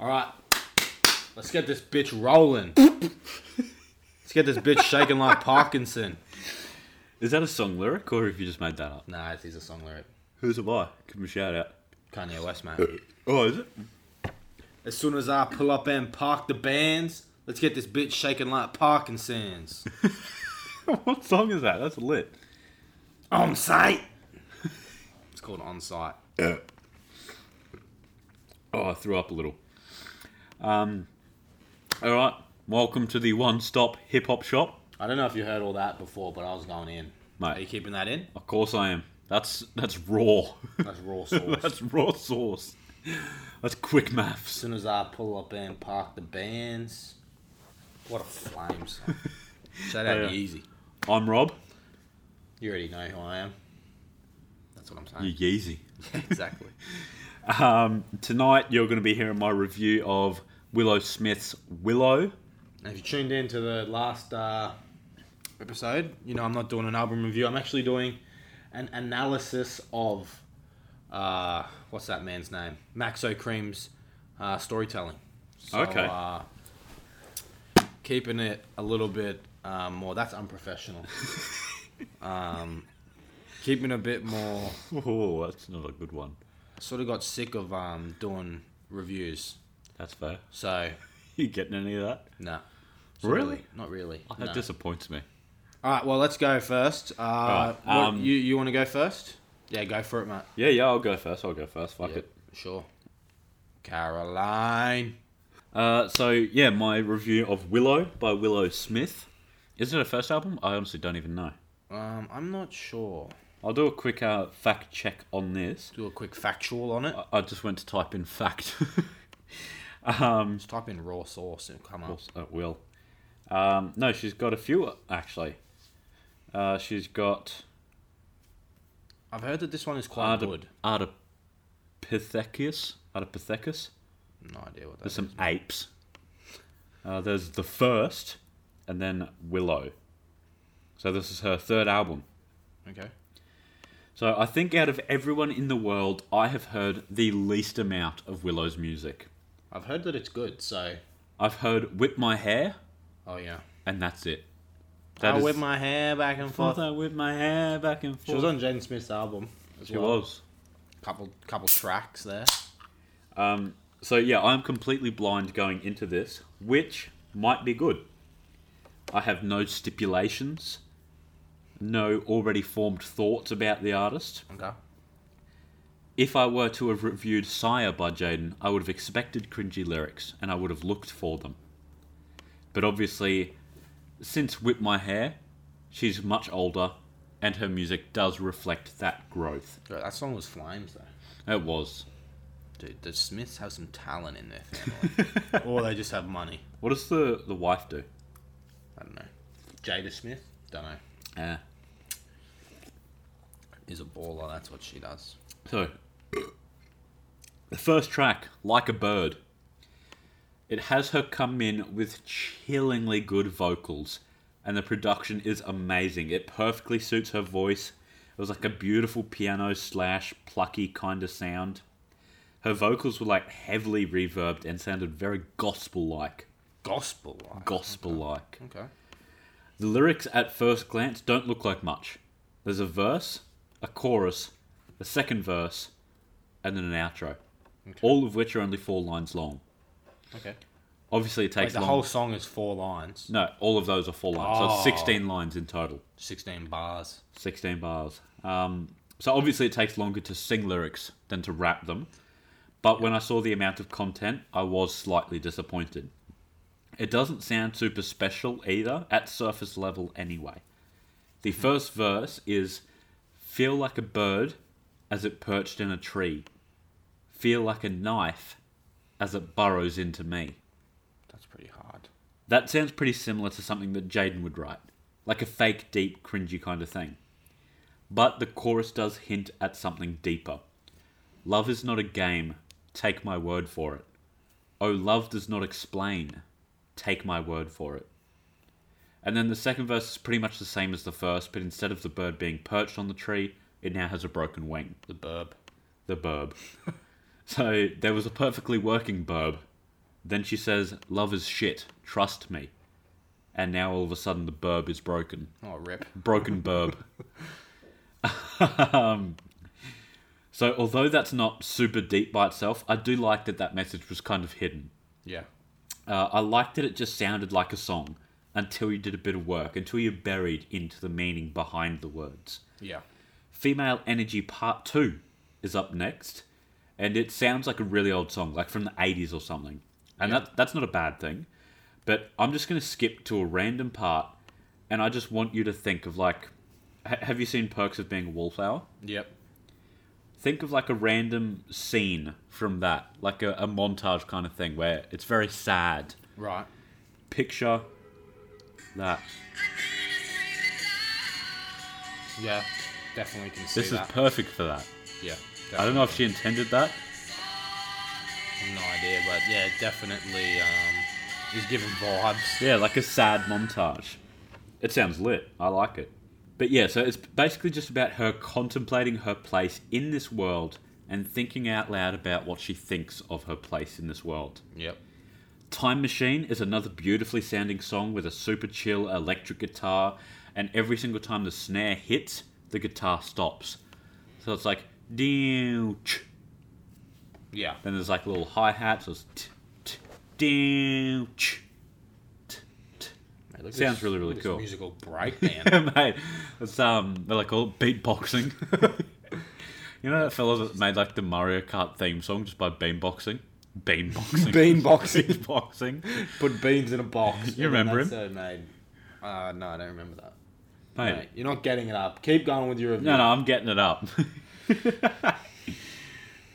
All right, let's get this bitch rolling. let's get this bitch shaking like Parkinson. Is that a song lyric or have you just made that up? Nah, it's a song lyric. Who's it by? Give me a shout out. Kanye West, man. Uh, oh, is it? As soon as I pull up and park the bands, let's get this bitch shaking like Parkinson's. what song is that? That's lit. On site. It's called On Site. Uh, oh, I threw up a little. Um, all right. Welcome to the one-stop hip-hop shop. I don't know if you heard all that before, but I was going in. Mate. Are you keeping that in? Of course I am. That's that's raw. That's raw sauce. that's raw sauce. That's quick maths. As soon as I pull up and park the bands, what a flames! Shout out Yeah. Yeezy. I'm Rob. You already know who I am. That's what I'm saying. You saying. Yeezy. exactly. Um, tonight you're going to be hearing my review of Willow Smith's Willow. If you tuned in to the last uh, episode, you know I'm not doing an album review. I'm actually doing an analysis of uh, what's that man's name? Maxo Cream's uh, storytelling. So, Okay. Uh, keeping it a little bit um, more. That's unprofessional. um, keeping a bit more. Oh, that's not a good one. Sort of got sick of um, doing reviews. That's fair. So You getting any of that? nah. Really? Not really. That no. disappoints me. All right, well, let's go first. Uh, what- um, you you want to go first? Yeah, go for it, mate. Yeah, yeah, I'll go first. I'll go first. Fuck Yeah, it. Sure. Caroline. Uh, so yeah, my review of Willow by Willow Smith. Is it her first album? I honestly don't even know. Um, I'm not sure. I'll do a quick uh, fact check on this. Do a quick factual on it. I- I just went to type in fact. um, Just type in raw sauce and come up. course, it will. Um, no, she's got a few actually. Uh, she's got I've heard that this one is quite Arda- good. Ardipithecus. Ardipithecus. No idea what that There's is. some apes. Uh, there's the first, and then Willow. So this is her third album. Okay. So I think out of everyone in the world, I have heard the least amount of Willow's music. I've heard that it's good, so. I've heard "Whip My Hair," Oh, yeah. and that's it. I is- whip my hair back and forth. I whip my hair back and forth. She was on Jaden Smith's album as She well. was. Couple, couple tracks there. Um, so yeah, I'm completely blind going into this, which might be good. I have no stipulations, no already formed thoughts about the artist. Okay. If I were to have reviewed SYRE by Jaden, I would have expected cringy lyrics and I would have looked for them. But obviously, since Whip My Hair, she's much older and her music does reflect that growth. Bro, that song was Flames, though. It was. Dude, the Smiths have some talent in their family. or they just have money. What does the, the wife do? I don't know. Jada Smith? Don't know. Yeah. Is a baller, that's what she does. So, the first track, Like a Bird, it has her come in with chillingly good vocals, and the production is amazing. It perfectly suits her voice. It was like a beautiful piano slash plucky kind of sound. Her vocals were like heavily reverbed and sounded very gospel like. Gospel like. Gospel like. Okay. The lyrics at first glance don't look like much. There's a verse, a chorus, a second verse, and then an outro. Okay. All of which are only four lines long. Okay. Obviously, it takes the long. whole song is four lines. No, all of those are four lines. So Oh. it's 16 lines in total. 16 bars. 16 bars. Um, so obviously, it takes longer to sing lyrics than to rap them. But when I saw the amount of content, I was slightly disappointed. It doesn't sound super special either, at surface level anyway. The first verse is Feel like a bird as it perched in a tree. Feel like a knife as it burrows into me. That's pretty hard. That sounds pretty similar to something that Jaden would write, like a fake, deep, cringy kind of thing. But the chorus does hint at something deeper. Love is not a game, take my word for it. Oh, love does not explain, take my word for it. And then the second verse is pretty much the same as the first, but instead of the bird being perched on the tree, it now has a broken wing. The burb. The burb. so there was a perfectly working burb Then she says, "Love is shit. Trust me." And now all of a sudden the burb is broken. Oh, rip. Broken burb. um, so although that's not super deep by itself, I do like that that message was kind of hidden. Yeah. Uh, I liked that it just sounded like a song until you did a bit of work, until you buried into the meaning behind the words. Yeah. Female Energy Part 2 is up next, and it sounds like a really old song, like from the 80s or something. And Yeah. that, that's not a bad thing. But I'm just going to skip to a random part, and I just want you to think of like. Ha- have you seen Perks of Being a Wallflower? Yep. Think of like a random scene from that, like a, a montage kind of thing where it's very sad. Right. Picture that. Yeah. Definitely can see This that. is perfect for that. yeah. I don't know if she intended that. No idea, but yeah, definitely um, is giving vibes. Yeah, like a sad montage. It sounds lit. I like it. But yeah, so it's basically just about her contemplating her place in this world and thinking out loud about what she thinks of her place in this world. Yep. Time Machine is another beautifully sounding song with a super chill electric guitar, and every single time the snare hits, the guitar stops. So it's like, ch. Yeah. Then there's like little hi hat, so it's t, t, ch. Mate, Sounds really, really look at this cool. Musical breakdown. Mate, it's um, they like call it beatboxing. you know that fella that made like the Mario Kart theme song just by beanboxing? Beanboxing. Beanboxing. Beatboxing. Put beans in a box. You remember That's him? So made. Uh, no, I don't remember that. Mate, Mate, you're not getting it up. Keep going with your review. No, no, I'm getting it up.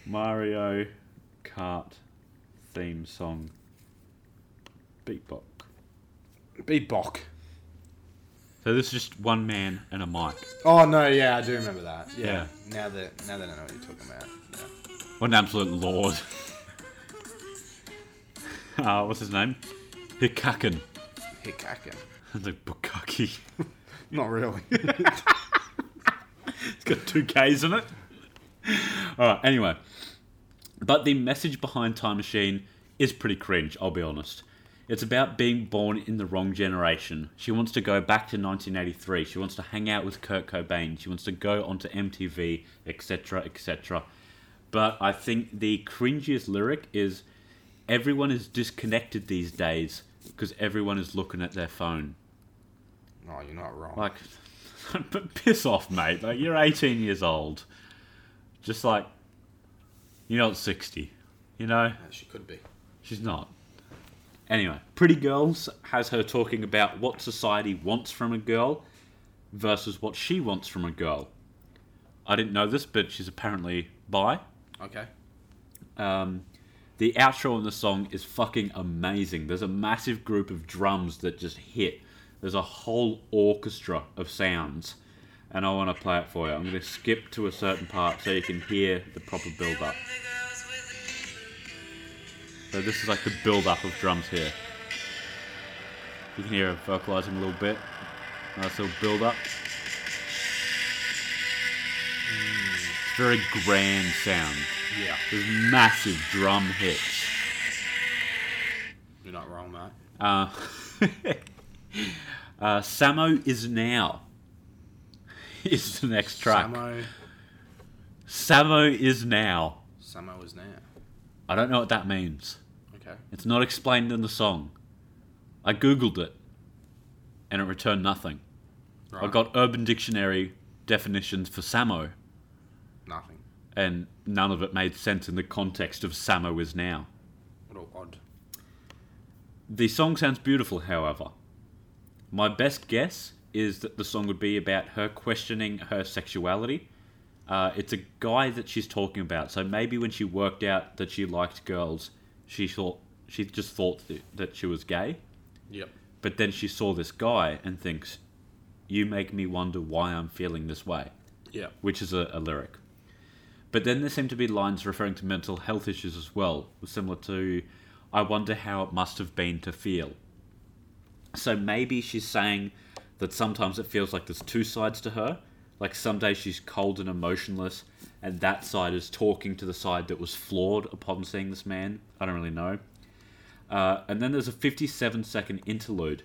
Mario Kart theme song. Beatbox. Beatbox. So this is just one man and a mic. Oh no, yeah, I do remember that. Yeah. Yeah. Now that now that I know what you're talking about. Yeah. What an absolute lord. Uh, what's his name? Hikakin. Hikaka. the Bukaki. Not really. It's got two K's in it. Alright, anyway. But the message behind Time Machine is pretty cringe, I'll be honest. It's about being born in the wrong generation. She wants to go back to 1983. She wants to hang out with Kurt Cobain. She wants to go onto MTV, etc., etc. But I think the cringiest lyric is everyone is disconnected these days because everyone is looking at their phone. no, you're not wrong. Like, but piss off, mate. Like, you're 18 years old. Just like, you're not 60. You know? She could be. She's not. Anyway, Pretty Girls has her talking about what society wants from a girl versus what she wants from a girl. I didn't know this, but she's apparently bi. Okay. Um, the outro in the song is fucking amazing. There's a massive group of drums that just hit. There's a whole orchestra of sounds. And I want to play it for you. I'm going to skip to a certain part so you can hear the proper build up. So this is like the build up of drums here. You can hear it vocalizing a little bit. Nice little build up. It's very grand sound. Yeah. There's massive drum hits. You're not wrong, mate. Uh, uh, Samo is now. Is the next track. Samo. Samo is now. Samo is now. I don't know what that means. Okay. It's not explained in the song. I googled it, and it returned nothing. Right. I got Urban Dictionary definitions for Samo. And none of it made sense in the context of Samo is now. What a odd. The song sounds beautiful, however. My best guess is that the song would be about her questioning her sexuality. Uh, it's a guy that she's talking about, so maybe when she worked out that she liked girls, she thought she just thought that, she was gay. Yep. But then she saw this guy and thinks, "You make me wonder why I'm feeling this way," Yep. which is a, a lyric. But then there seem to be lines referring to mental health issues as well, similar to, "I wonder how it must have been to feel." So maybe she's saying that sometimes it feels like there's two sides to her. Like some days she's cold and emotionless, and that side is talking to the side that was flawed upon seeing this man. I don't really know. Uh, and then there's a 57 second interlude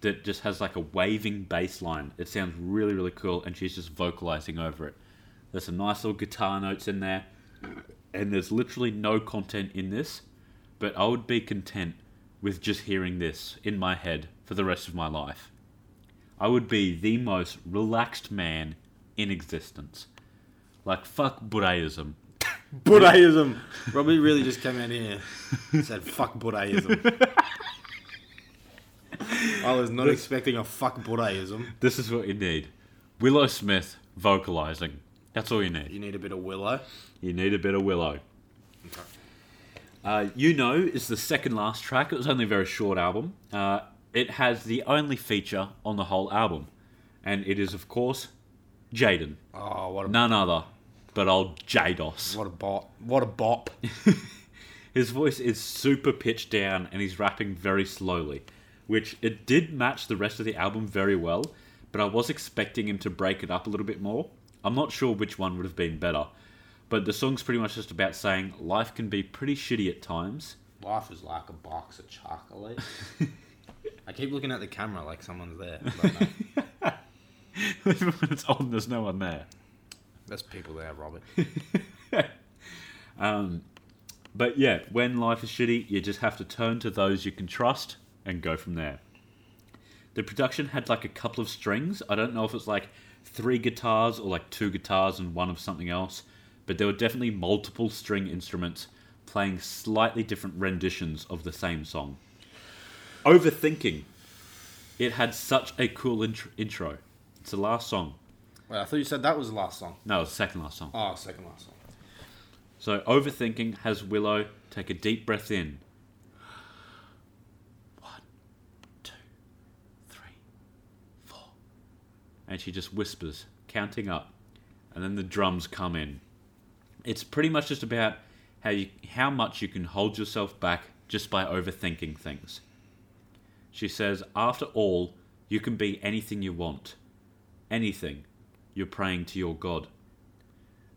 that just has like a waving bass line. It sounds really, really cool, and she's just vocalizing over it. There's some nice little guitar notes in there, and there's literally no content in this, but I would be content with just hearing this in my head for the rest of my life. I would be the most relaxed man in existence. Like, fuck Buddhism. Buddhism. Robbie really just came out here and said, fuck Buddhism. I was not expecting a fuck Buddhism. This is what you need Willow Smith vocalizing. That's all you need. You need a bit of Willow. You need a bit of Willow. Uh, you Know is the second last track. It was only a very short album. Uh, it has the only feature on the whole album, and it is, of course, Jaden. Oh, what a bop None other but old Jados. what a bop! What a bop! His voice is super pitched down and he's rapping very slowly, which it did match the rest of the album very well, but I was expecting him to break it up a little bit more. I'm not sure which one would have been better, but the song's pretty much just about saying life can be pretty shitty at times. Life is like a box of chocolate. I keep looking at the camera like someone's there. no, when it's on, there's no one there. There's people there, Robert. Um, but yeah, when life is shitty, you just have to turn to those you can trust and go from there. The production had like a couple of strings. I don't know if it's like three guitars or like two guitars and one of something else, but there were definitely multiple string instruments playing slightly different renditions of the same song. Overthinking. It had such a cool intro. intro. It's the last song. Wait, I thought you said that was the last song. No, it's the second last song. Oh, second last song. So, overthinking has Willow take a deep breath in. One, two, three, four. And she just whispers, counting up. And then the drums come in. It's pretty much just about how, you, how much you can hold yourself back just by overthinking things. She says, After all, you can be anything you want. Anything. You're praying to your God.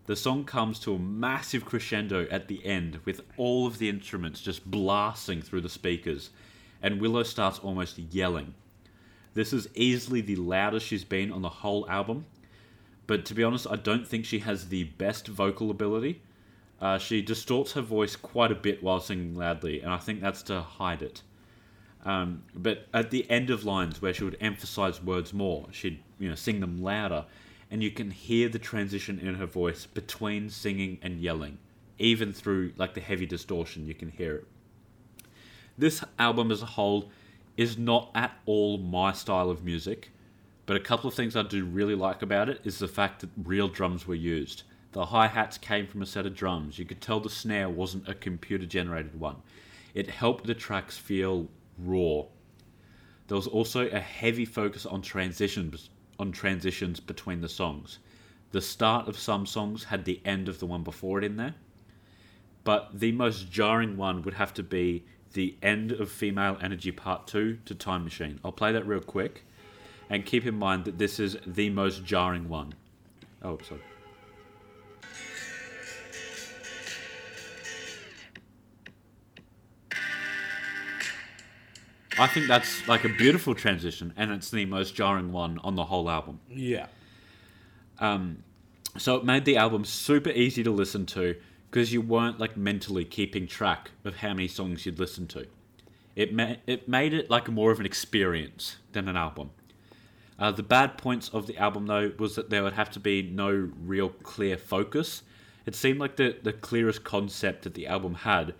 The song comes to a massive crescendo at the end with all of the instruments just blasting through the speakers, and Willow starts almost yelling. This is easily the loudest she's been on the whole album, but to be honest, I don't think she has the best vocal ability. Uh, she distorts her voice quite a bit while singing loudly, and I think that's to hide it. Um, but at the end of lines where she would emphasize words more, she'd you know sing them louder, and you can hear the transition in her voice between singing and yelling, even through like the heavy distortion. You can hear it. This album as a whole is not at all my style of music, but a couple of things I do really like about it is the fact that real drums were used. The hi hats came from a set of drums. You could tell the snare wasn't a computer generated one. It helped the tracks feel raw. There was also a heavy focus on transitions on transitions between the songs. The start of some songs had the end of the one before it in there. But the most jarring one would have to be the end of Female Energy Part 2 to Time Machine. I'll play that real quick. And keep in mind that this is the most jarring one. Oh, sorry. I think that's like a beautiful transition, and it's the most jarring one on the whole album. Yeah. Um, so it made the album super easy to listen to because you weren't like mentally keeping track of how many songs you'd listen to. It ma- it made it like more of an experience than an album. Uh, the bad points of the album though was that there would have to be no real clear focus. It seemed like the the clearest concept that the album had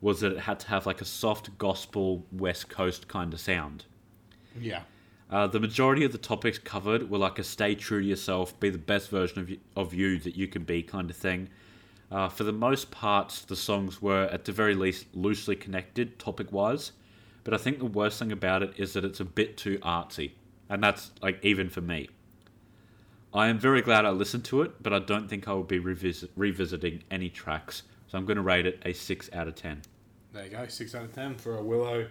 was that it had to have like a soft gospel West Coast kind of sound. Yeah. Uh, the majority of the topics covered were like a stay true to yourself, be the best version of you, of you that you can be kind of thing. Uh, for the most part, the songs were at the very least loosely connected topic wise, but I think the worst thing about it is that it's a bit too artsy, and that's like even for me. I am very glad I listened to it, but I don't think I will be revisit- revisiting any tracks, so I'm going to rate it a 6 out of 10. There you go. Six out of ten for a Willow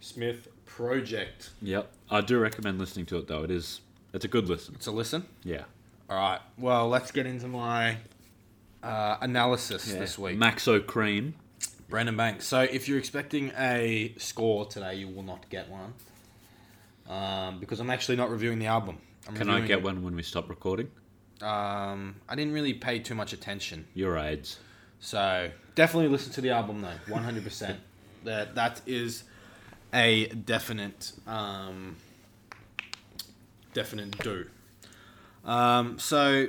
Smith project. Yep, I do recommend listening to it though. It is it's a good listen. It's a listen. Yeah. All right. Well, let's get into my uh, analysis this week. Maxo Cream. Brandon Banks. So if you're expecting a score today, you will not get one. Um, because I'm actually not reviewing the album. I'm Can I get one when we stop recording? Um, I didn't really pay too much attention. Your AIDS. So definitely listen to the album though, 100%. that that is a definite um, definite do. Um, so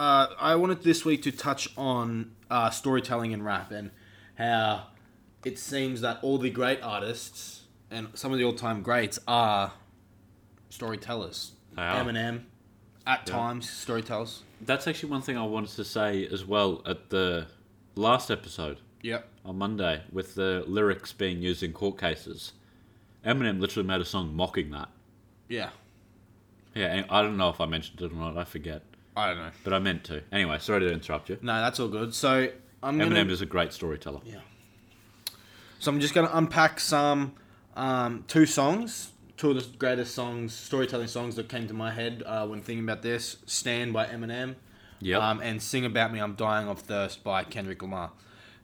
uh, I wanted this week to touch on uh, storytelling in rap and how it seems that all the great artists and some of the all-time greats are storytellers. They are. Eminem, at Yeah. times, storytellers. That's actually one thing I wanted to say as well at the last episode Yep. on Monday with the lyrics being used in court cases. Eminem literally made a song mocking that. Yeah. Yeah, I don't know if I mentioned it or not. I forget, I don't know. but I meant to. Anyway, sorry to interrupt you. No, that's all good. So I'm Eminem gonna, is a great storyteller. yeah. So I'm just gonna unpack some um, two songs, two of the greatest songs, storytelling songs that came to my head uh, when thinking about this. "Stan" by Eminem, Yep. um, and "Sing About Me, I'm Dying of Thirst" by Kendrick Lamar.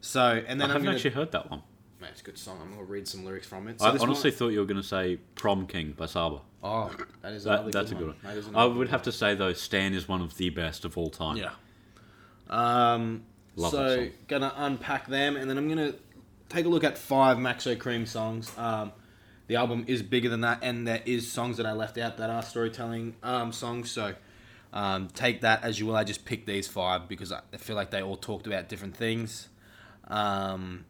So and then I I'm haven't gonna, actually heard that one. Man, it's a good song. I'm gonna read some lyrics from it. So I honestly one- thought you were going to say Prom King by Saba. Oh, that is That, that's good a good one. one. I would have to say, though, Stan is one of the best of all time. Yeah. Um, Love so gonna unpack them, and then I'm gonna take a look at five Maxo Cream songs. Um, the album is bigger than that, and there is songs that I left out that are storytelling um, songs. So um, take that as you will. I just picked these five because I I feel like they all talked about different things. Um,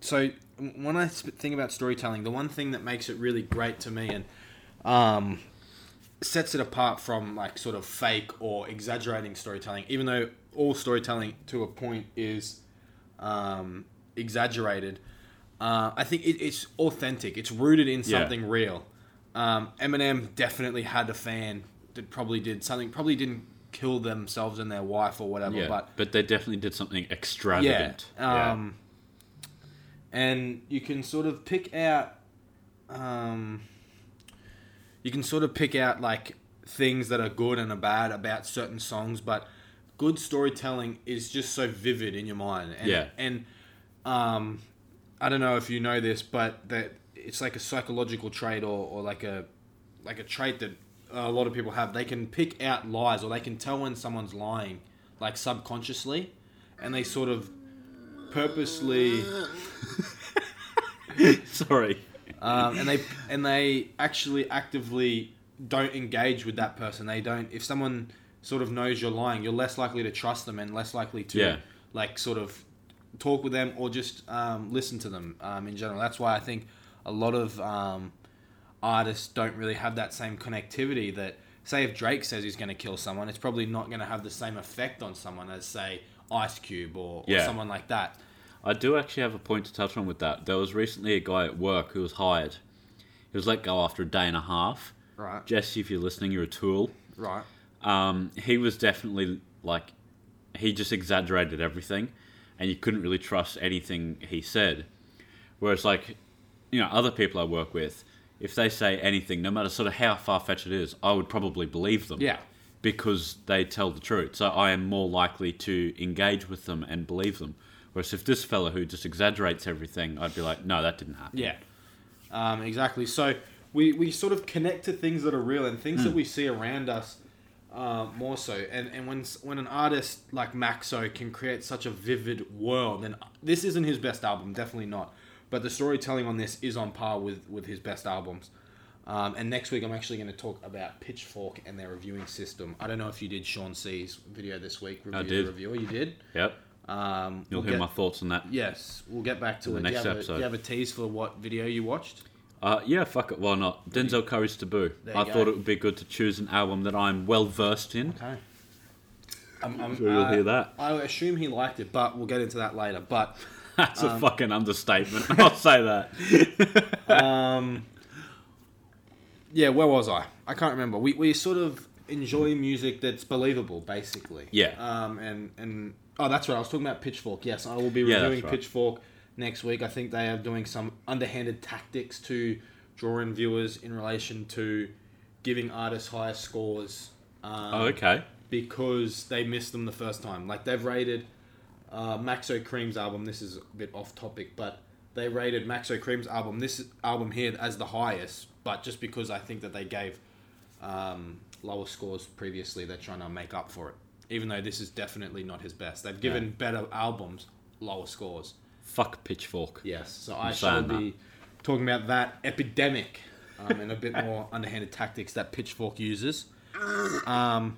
so when I think about storytelling, the one thing that makes it really great to me and um, sets it apart from like sort of fake or exaggerating storytelling, even though all storytelling to a point is um, exaggerated. Uh, I think it, it's authentic. It's rooted in Yeah. something real. Um, Eminem definitely had a fan that probably did something. Probably didn't kill themselves and their wife or whatever. Yeah, But but they definitely did something extravagant. yeah. Um, And you can sort of pick out, um, you can sort of pick out like things that are good and are bad about certain songs, but good storytelling is just so vivid in your mind. And, Yeah. And um, I don't know if you know this, but that it's like a psychological trait or, or like a like a trait that a lot of people have. They can pick out lies or they can tell when someone's lying, like subconsciously, and they sort of purposely Sorry. Um, and they and they actually actively don't engage with that person. They don't. If someone sort of knows you're lying, you're less likely to trust them and less likely to Yeah. like sort of talk with them or just um, listen to them um, in general. That's why I think a lot of um, artists don't really have that same connectivity. That say if Drake says he's going to kill someone, it's probably not going to have the same effect on someone as say Ice Cube or, or Yeah. someone like that. I do actually have a point to touch on with that. There was recently a guy at work who was hired. He was let go after a day and a half. Right. Jesse, if you're listening, you're a tool. Right. Um, he was definitely like, he just exaggerated everything, and you couldn't really trust anything he said. Whereas, like, you know, other people I work with, if they say anything, no matter sort of how far fetched it is, I would probably believe them. Yeah. Because they tell the truth. So I am more likely to engage with them and believe them. Whereas if this fella who just exaggerates everything, I'd be like, no, that didn't happen. Yeah, um, exactly. So we, we sort of connect to things that are real and things that Hmm. we see around us uh, more so. And and when when an artist like Maxo can create such a vivid world, and this isn't his best album, definitely not. But the storytelling on this is on par with with his best albums. Um, and next week, I'm actually going to talk about Pitchfork and their reviewing system. I don't know if you did Shawn Cee's video this week. Review I the. Reviewer, you did. Yep. Um, You'll we'll hear get- my thoughts on that. Yes, we'll get back to In it. the do, you next a, episode. do you have a tease for what video you watched? Uh, yeah, fuck it, why not? Denzel Curry's Taboo. I you thought it would be good to choose an album that I'm well versed in. Okay. I'm, I'm, Sure you'll uh, hear that. I assume he liked it, but we'll get into that later. But That's Um, a fucking understatement. I'll say that. um, yeah, where was I? I can't remember. We, we sort of enjoy music that's believable, basically. Yeah. Um, and and oh, that's right. I was talking about Pitchfork. Yes, I will be Yeah, reviewing right. Pitchfork next week. I think they are doing some underhanded tactics to draw in viewers in relation to giving artists higher scores. Um, oh, okay. because they missed them the first time. Like they've rated uh, Maxo Cream's album. This is a bit off topic, but they rated Maxo Cream's album, this album here, as the highest. But just because I think that they gave um, lower scores previously, they're trying to make up for it. Even though this is definitely not his best, they've given Yeah. better albums lower scores. Fuck Pitchfork. Yes, so I I'm shall that. be talking about that epidemic um, and a bit more underhanded tactics that Pitchfork uses. Um,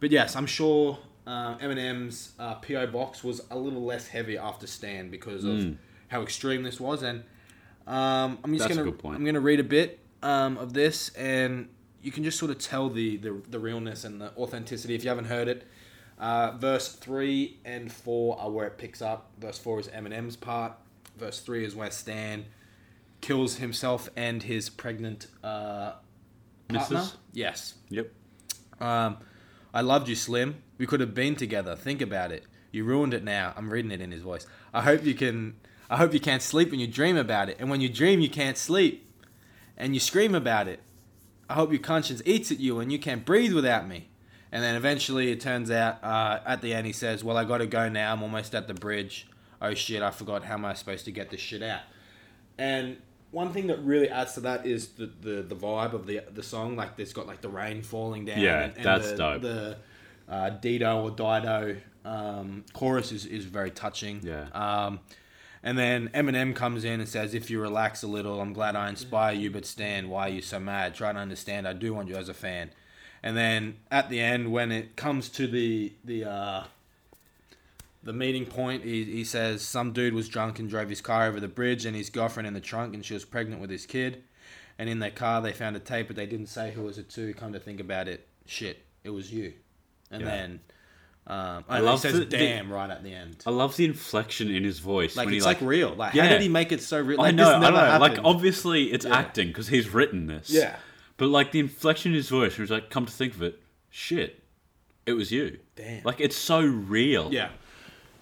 but yes, I'm sure uh, Eminem's uh, PO box was a little less heavy after Stan because of how extreme this was, and um, I'm just. That's gonna. I'm gonna read a bit um, of this, and you can just sort of tell the, the the realness and the authenticity if you haven't heard it. Uh, verse three and four are where it picks up. Verse four is Eminem's part. Verse three is where Stan kills himself and his pregnant uh, partner. Mrs.? Yes. Yep. Um, I loved you, Slim. We could have been together. Think about it. You ruined it now. I'm reading it in his voice. I hope you can. I hope you can't sleep when you dream about it, and when you dream, you can't sleep, and you scream about it. I hope your conscience eats at you, and you can't breathe without me. And then eventually, it turns out uh, at the end, he says, "Well, I got to go now. I'm almost at the bridge. Oh shit! I forgot. How am I supposed to get this shit out?" And one thing that really adds to that is the, the, the vibe of the the song. Like there's got like the rain falling down. Yeah, and, and that's the, dope. The uh, Dido or Dido um, chorus is, is very touching. Yeah. Um, and then Eminem comes in and says, "If you relax a little, I'm glad I inspire you. But Stan, why are you so mad? Try to understand. I do want you as a fan." And then at the end, when it comes to the the uh, the meeting point, he, he says some dude was drunk and drove his car over the bridge, and his girlfriend in the trunk, and she was pregnant with his kid. And in their car, they found a tape, but they didn't say who was it to. Come to think about it, shit, it was you. And Yeah. then um, I I love says the- the- "damn" right at the end. I love the inflection in his voice Like it's he like, real. Like Yeah. how did he make it so real? I Like, know, this I know. Like obviously it's Yeah. acting because he's written this. Yeah. But like the inflection in his voice, where he's like, "Come to think of it, shit, it was you." Damn. Like it's so real. yeah,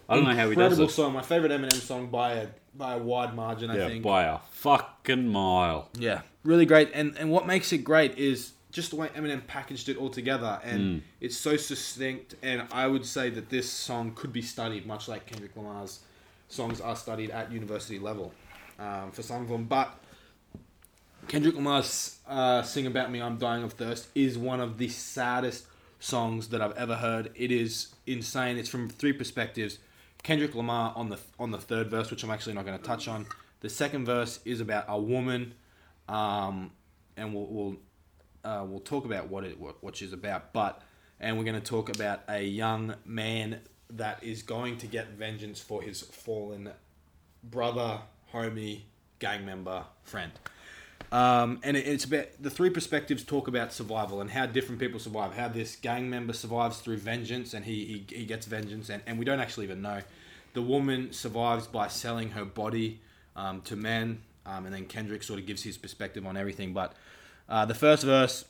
I don't know how he does incredible it. song. My favorite Eminem song by a by a wide margin. I Yeah, think. by a fucking mile. Yeah, really great. And and what makes it great is just the way Eminem packaged it all together, Mm. and it's so succinct. And I would say that this song could be studied, much like Kendrick Lamar's songs are studied at university level, um, for some of them. But Kendrick Lamar's uh, "Sing About Me, I'm Dying of Thirst" is one of the saddest songs that I've ever heard. It is insane. It's from three perspectives. Kendrick Lamar on the on the third verse, which I'm actually not going to touch on. The second verse is about a woman, um, and we'll we'll, uh, we'll talk about what it what, what she's about. But and we're going to talk about a young man that is going to get vengeance for his fallen brother, homie, gang member, friend. Um, and it, it's about the three perspectives talk about survival and how different people survive. How this gang member survives through vengeance, and he he, he gets vengeance, and, and we don't actually even know. The woman survives by selling her body um, to men, um, and then Kendrick sort of gives his perspective on everything. But uh, the first verse,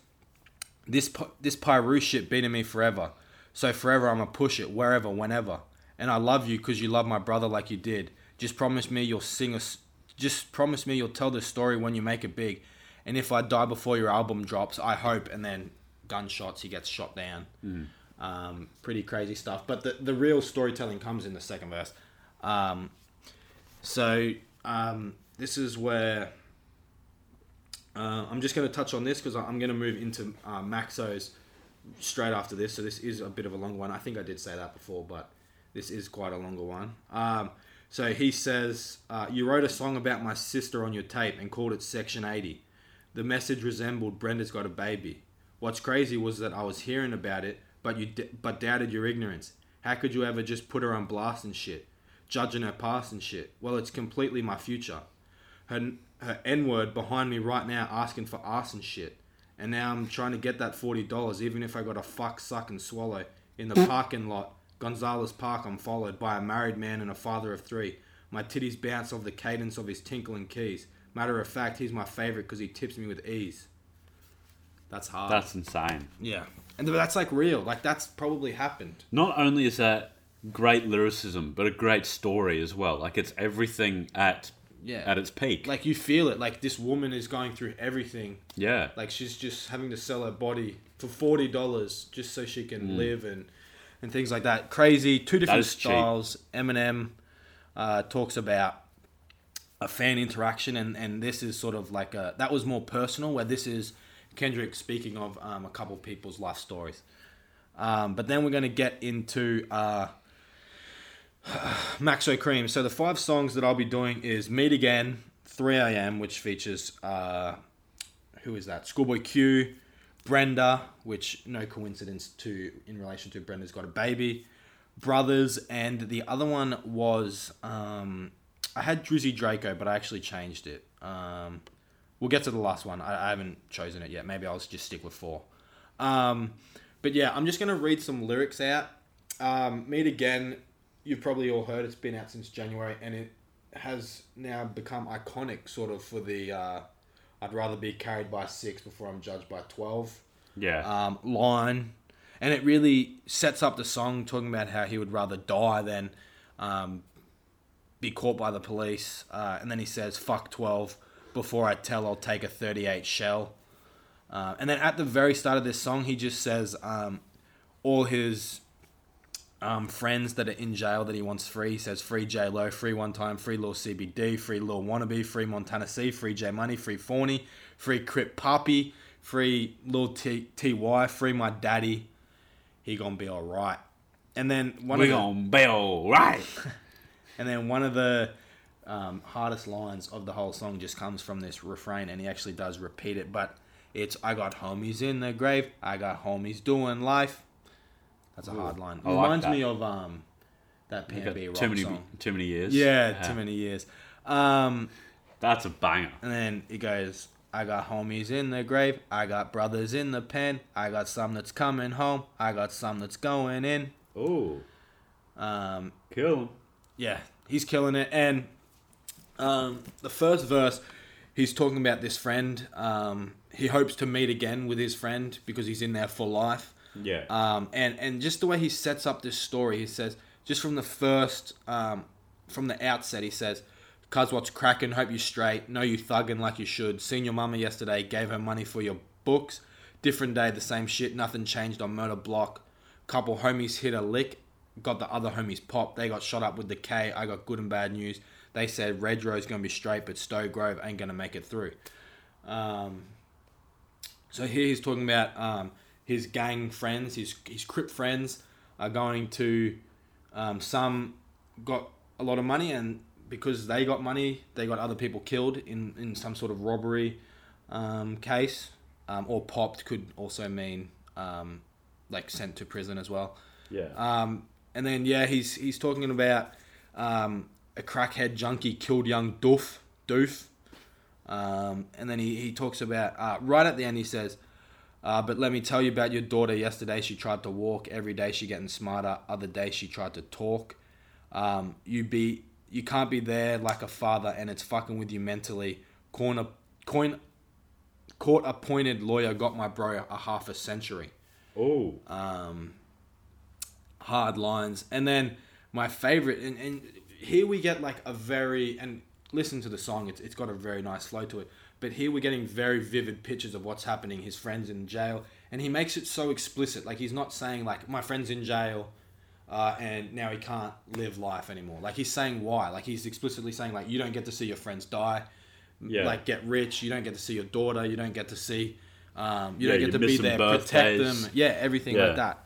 this this Pyru shit beating me forever. So forever I'ma push it wherever, whenever. And I love you because you love my brother like you did. Just promise me you'll sing us. Just promise me you'll tell the story when you make it big. And if I die before your album drops, I hope. And then gunshots, he gets shot down. Um, pretty crazy stuff. But the the real storytelling comes in the second verse. Um, so um, this is where uh, I'm just going to touch on this because I'm going to move into uh, Maxo's straight after this. So this is a bit of a long one. I think I did say that before, but this is quite a longer one. Um, so he says, uh, You wrote a song about my sister on your tape and called it Section 80. The message resembled Brenda's Got a Baby. What's crazy was that I was hearing about it, but you d- but doubted your ignorance. How could you ever just put her on blast and shit? Judging her past and shit. Well, it's completely my future her her N word behind me right now asking for ass and shit. And now I'm trying to get that forty dollars, even if I got to fuck, suck, and swallow in the parking lot. Gonzalez Park. I'm followed by a married man and a father of three. My titties bounce off the cadence of his tinkling keys. Matter of fact, he's my favorite because he tips me with ease. That's hard. That's insane. yeah, and that's like real. Like that's probably happened. Not only is that great lyricism, but a great story as well. Like it's everything at Yeah. at its peak. Like you feel it. Like this woman is going through everything yeah. Like she's just having to sell her body for forty dollars just so she can mm. live and and things like that. Crazy, two different is cheap. styles. Eminem uh, talks about a fan interaction, and, and this is sort of like a that was more personal. Where this is Kendrick speaking of um, a couple people's life stories. Um, but then we're going to get into uh, Maxo Cream. So the five songs that I'll be doing is Meet Again, 3 a.m., which features uh, who is that? Schoolboy Q, Brenda, which no coincidence to in relation to Brenda's got a baby, Brothers, and the other one was um, I had Drizzy Draco, but I actually changed it. Um, we'll get to the last one. I, I haven't chosen it yet. Maybe I'll just stick with four. Um, but yeah, I'm just gonna read some lyrics out. Um, Meet Again, you've probably all heard. It's been out since January, and it has now become iconic, sort of for the. Uh, I'd rather be carried by six before I'm judged by twelve Yeah. um, line, and it really sets up the song talking about how he would rather die than um, be caught by the police. Uh, and then he says, "Fuck twelve before I tell, I'll take a thirty-eight shell." Uh, and then at the very start of this song, he just says um, all his um, friends that are in jail that he wants free. He says free J Lo, free one time, free Lil CBD, free Lil Wannabe, free Montana C, free J Money, free Fawny, free Crip Puppy, free Lil T Ty, free my daddy. He gonna be alright. And then one we of the, gonna be alright. and then one of the um, hardest lines of the whole song just comes from this refrain, and he actually does repeat it. But it's "I got homies in the grave, I got homies doing life." That's a hard line. I like Reminds that. me of um, that Got PNB rock too many, song. too many years. Yeah, too many years. Um, That's a banger. and then he goes, I got homies in the grave. I got brothers in the pen. I got some that's coming home. I got some that's going in. Oh, Um, kill him. yeah, he's killing it. And um, the first verse, he's talking about this friend. Um, he hopes to meet again with his friend because he's in there for life. Yeah. Um, and and just the way he sets up this story, he says just from the first, um, from the outset, he says, "Cuz what's cracking? Hope you straight. Know you thugging like you should. Seen your mama yesterday. Gave her money for your books. Different day, the same shit. Nothing changed on murder block. Couple homies hit a lick. Got the other homies popped. They got shot up with the K. I got good and bad news. They said Red Row's gonna be straight, but Stowe Grove ain't gonna make it through. Um, so here he's talking about um, his gang friends, his his crip friends are going to um, some got a lot of money and because they got money, they got other people killed in, in some sort of robbery um, case, um, or popped could also mean um, like sent to prison as well. yeah. Um, and then yeah, he's he's talking about um, a crackhead junkie killed young Doof Doof. Um, and then he, he talks about uh, right at the end he says, uh, "But let me tell you about your daughter. Yesterday she tried to walk. Every day she getting smarter. Other day she tried to talk. Um, you be you can't be there like a father, and it's fucking with you mentally. Corner coin." Court appointed lawyer got my bro a half a century oh. um, hard lines. And then my favorite, and, and here we get like a very, and listen to the song, it's, it's got a very nice flow to it. But here we're getting very vivid pictures of what's happening. His friend's in jail, and he makes it so explicit. Like he's not saying like my friend's in jail, uh, and now he can't live life anymore. Like he's saying why. Like he's explicitly saying like you don't get to see your friends die, Yeah. like get rich. You don't get to see your daughter. You don't get to see. Um, you Yeah, don't get to be there, protect birthdays. them. Yeah, everything Yeah. like that.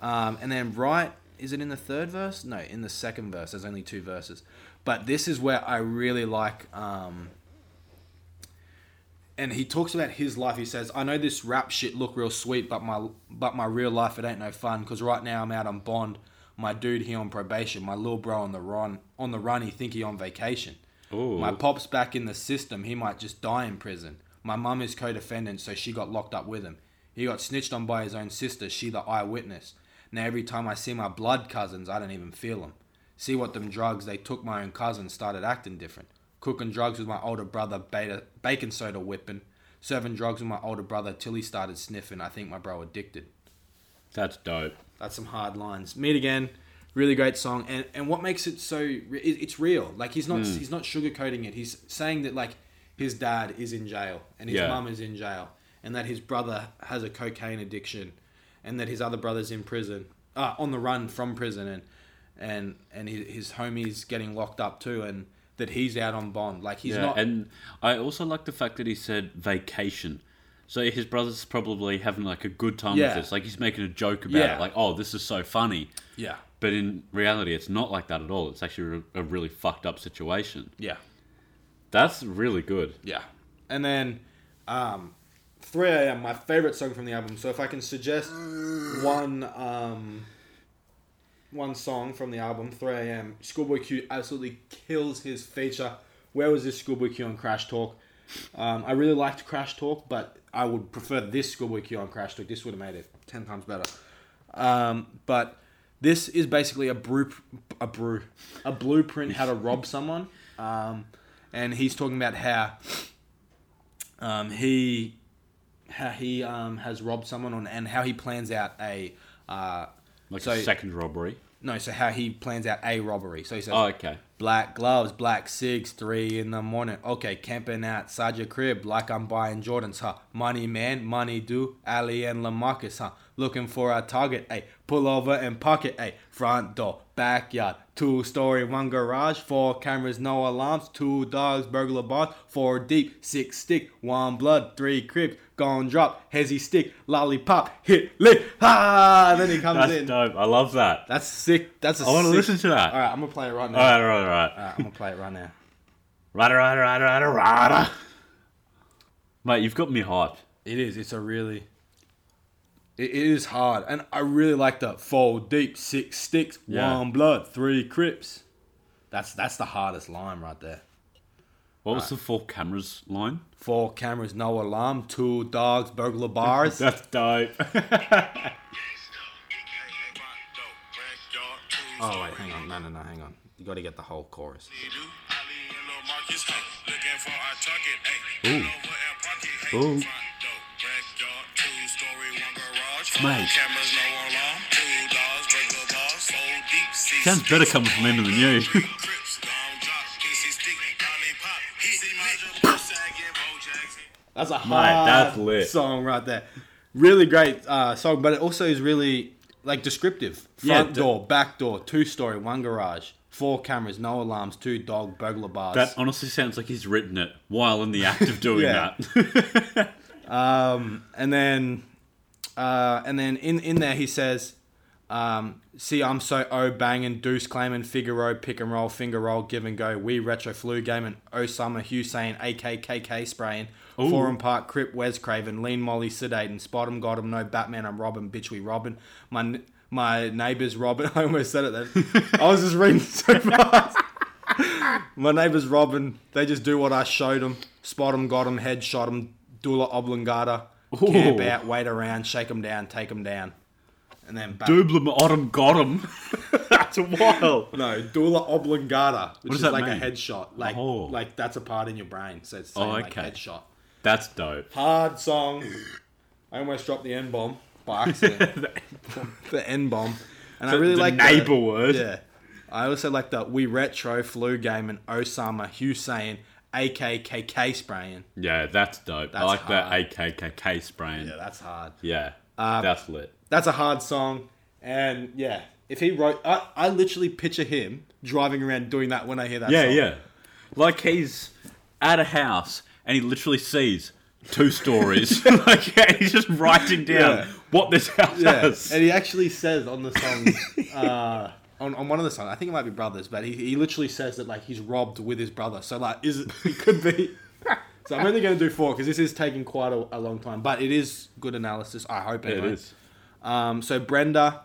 Um, and then right, is it in the third verse? No, in the second verse. There's only two verses, but this is where I really like. Um, and he talks about his life. He says, "I know this rap shit look real sweet, but my but my real life it ain't no fun. Cause right now I'm out on bond. My dude here on probation. My little bro on the run. On the run, he think he on vacation. Oh. My pop's back in the system. He might just die in prison. My mum is co-defendant, so she got locked up with him. He got snitched on by his own sister. She the eyewitness. Now every time I see my blood cousins, I don't even feel them. See what them drugs they took my own cousin started acting different. Cooking drugs with my older brother, beta, baking soda whipping. Serving drugs with my older brother till he started sniffing. I think my bro addicted. That's dope. That's some hard lines. Meet again, really great song, and and what makes it so it's real. Like he's not Hmm. he's not sugarcoating it. He's saying that like his dad is in jail and his Yeah. mum is in jail, and that his brother has a cocaine addiction, and that his other brother's in prison, uh, on the run from prison, and and and his, his homie's getting locked up too, and that he's out on bond. Like he's yeah, not. and I also like the fact that he said vacation. So his brother's probably having like a good time Yeah. with this. Like he's making a joke about Yeah. it. Like, oh, this is so funny. yeah, But in reality, it's not like that at all. It's actually a a really fucked up situation. yeah, That's really good. yeah. And then, um, 3 a.m. My favorite song from the album. So if I can suggest one, um, one song from the album, 3 a.m. Schoolboy Q absolutely kills his feature. Where was this Schoolboy Q on Crash Talk? Um, I really liked Crash Talk, but I would prefer this Schoolboy Q on Crash Talk. This would have made it ten times better. Um, but this is basically a brew, a brew, a blueprint how to rob someone. Um, and he's talking about how um, he how he um, has robbed someone on, and how he plans out a uh, Like So- a second robbery. no, so how he plans out a robbery. So he says, Oh, okay. Black gloves, black cigs, three in the morning. Okay, camping outside your crib like I'm buying Jordans, huh? Money man, money do, Ali and Lamarcus, huh? Looking for a target, ayy. Pull over and pocket, ayy. Front door, backyard, two story, one garage, four cameras, no alarms, two dogs, burglar bars, four deep, six stick, one blood, three cribs, gone drop, hezzy stick, lollipop, hit lit, ah! And then he comes in. That's in. dope. I love that. That's sick. That's a I want to sick- listen to that. All right, I'm gonna play it right now. All right, right, right. Alright, I'm gonna play it right now. Rider, rider, rider, rider, rider. Mate, you've got me hyped. It is. It's a really. It, it is hard, and I really like the four deep, six sticks, Yeah. one blood, three crips. That's that's the hardest line right there. What was the four cameras line? Four cameras, no alarm, two dogs, burglar bars. That's dope. oh wait, hang on, no, no, no, hang on. You got to get the whole chorus. Ooh. Ooh. Mate. Sounds better coming from him than you. That's a hard that's lit. song right there. Really great uh, song, but it also is really like descriptive. Yeah, Front d- door, back door, two story, one garage, four cameras, no alarms, two dog, burglar bars. that honestly sounds like he's written it while in the act of doing that. Um, and then, uh, and then in in there he says, um, "See, I'm so oh banging, deuce claiming, Figaro, pick and roll, finger roll, give and go, we retro flu gaming, Osama Hussein, AKKK spraying, Ooh. Forum Park, Crip, Wes Craven, Lean Molly, Sedate sedating, spot 'em, got 'em, no Batman, I'm Robin, bitch, we robbing, my my neighbours Robin. I almost said it then. I was just reading so fast. My neighbours Robin. They just do what I showed them. Spot them, got them, head shot. Dula oblongata. Camp Ooh. out, wait around, shake them down, take them down. And then back. Dublin Autumn got him. That's wild. No, dula oblongata, which does is that like mean? a headshot. Like, Oh. like that's a part in your brain. So it's Oh, saying okay. like headshot. That's dope. Hard song. I almost dropped the N bomb by accident. the N bomb. And I really the like neighbor word. Yeah. I also like the We Retro Flu Game and Osama Hussein AKKK spraying. Yeah, that's dope. I like hard. that AKKK spraying. Yeah, Yeah, that's hard. Uh, that's lit. That's a hard song. And yeah, if he wrote, I, I literally picture him driving around doing that when I hear that Yeah, song. yeah. Like he's at a house and he literally sees two stories. like he's just writing down Yeah. what this house Yeah, has. and he actually says on the song, uh, on, on one of the songs, I think it might be Brothers, but he, he literally says that like he's robbed with his brother. So like, is it? It could be. So I'm only going to do four because this is taking quite a, a long time, but it is good analysis. I hope anyway. is. Um, so Brenda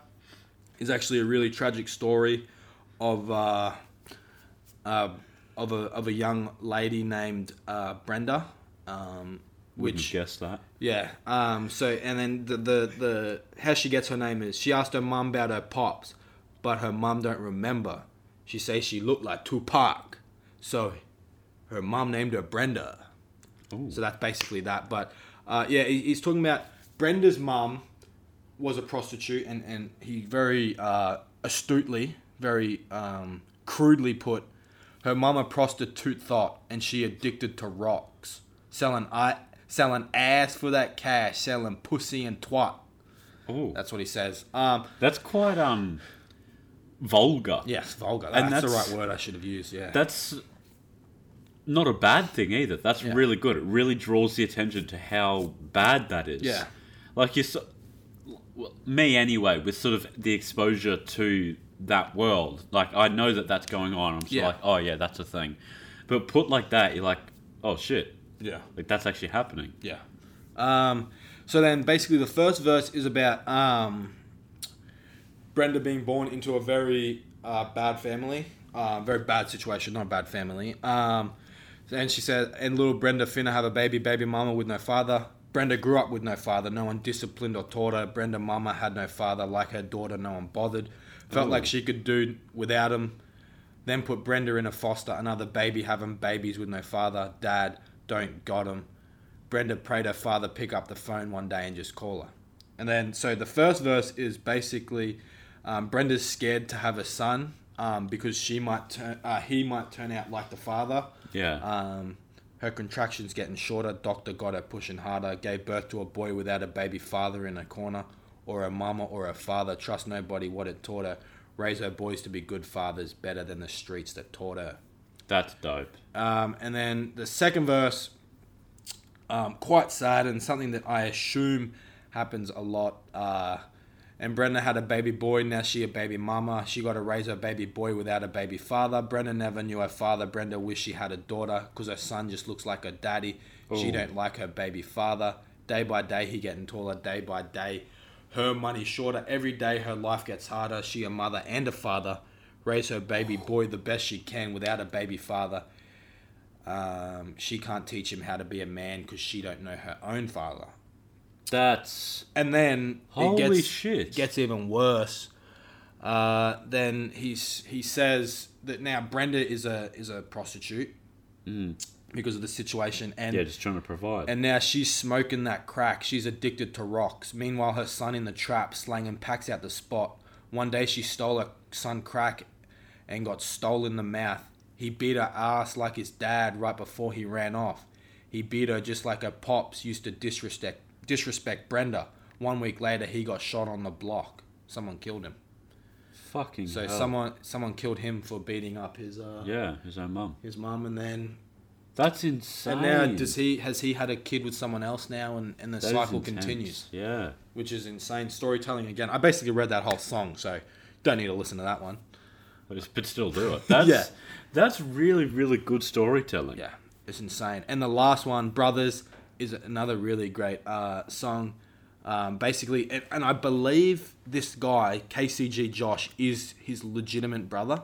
is actually a really tragic story of uh, uh, of a of a young lady named uh, Brenda, um, which guess that. yeah. Um, so and then the, the the how she gets her name is she asked her mum about her pops, but her mum don't remember. She says she looked like Tupac, so her mum named her Brenda. Ooh. So that's basically that. But uh, yeah, he- he's talking about Brenda's mum was a prostitute, and and he very uh, astutely, very um, crudely put her mum a prostitute thought, and she addicted to rocks, selling I selling ass for that cash, selling pussy and twat. Oh, That's what he says. Um, that's quite um vulgar. yes, vulgar. And That's, the right word I should have used. Yeah. That's not a bad thing either. That's Yeah. really good. It really draws the attention to how bad that is. Yeah. Like you, so, me anyway, with sort of the exposure to that world. Like I know that that's going on. I'm just Yeah. like, oh yeah, that's a thing. But put like that, you're like, oh shit, yeah. like that's actually happening. Yeah. Um, so then basically the first verse is about um, Brenda being born into a very uh, bad family, uh, very bad situation, not a bad family. Um, and she said, and little Brenda finna have a baby, baby mama with no father. Brenda grew up with no father, no one disciplined or taught her. Brenda mama had no father, like her daughter, no one bothered. Felt Ooh. like she could do without him. Then put Brenda in a foster, another baby having babies with no father. Dad, don't got him. Brenda prayed her father pick up the phone one day and just call her. And then, so the first verse is basically um, Brenda's scared to have a son um, because she might turn, uh, he might turn out like the father. Yeah. Um, her contractions getting shorter. Doctor got her pushing harder. Gave birth to a boy without a baby father in a corner, or a mama or a father. Trust nobody. What it taught her. Raise her boys to be good fathers, better than the streets that taught her. that's dope. Um, and then the second verse, um, quite sad and something that I assume happens a lot. Uh, and Brenda had a baby boy, now she a baby mama. She got to raise her baby boy without a baby father. Brenda never knew her father. Brenda wished she had a daughter because her son just looks like her daddy. She don't like her baby father. Day by day, he getting taller. Day by day, her money shorter. Every day, her life gets harder. She a mother and a father. Raise her baby boy the best she can without a baby father. Um, she can't teach him how to be a man because she don't know her own father. That's And then holy it gets, shit. gets even worse. Uh, then he's he says that now Brenda is a is a prostitute Mm. Because of the situation, and yeah, just trying to provide. and now she's smoking that crack. She's addicted to rocks. Meanwhile, her son in the trap slanging packs out the spot. One day she stole her son crack and got stole in the mouth. He beat her ass like his dad right before he ran off. He beat her just like her pops used to disrespect disrespect Brenda. One week later, he got shot on the block. Someone killed him. Fucking So hell. someone someone killed him for beating up his uh, Yeah, his own mum. his mum, and then That's insane. and now does he has he had a kid with someone else now, and, and the That cycle continues. Yeah. which is insane storytelling again. I basically read that whole song, so don't need to listen to that one. But, it's- but still do it. That's, Yeah. That's really, really good storytelling. Yeah, it's insane. And the last one, Brothers, is another really great uh, song. Um, basically, and, and I believe this guy KCG Josh is his legitimate brother.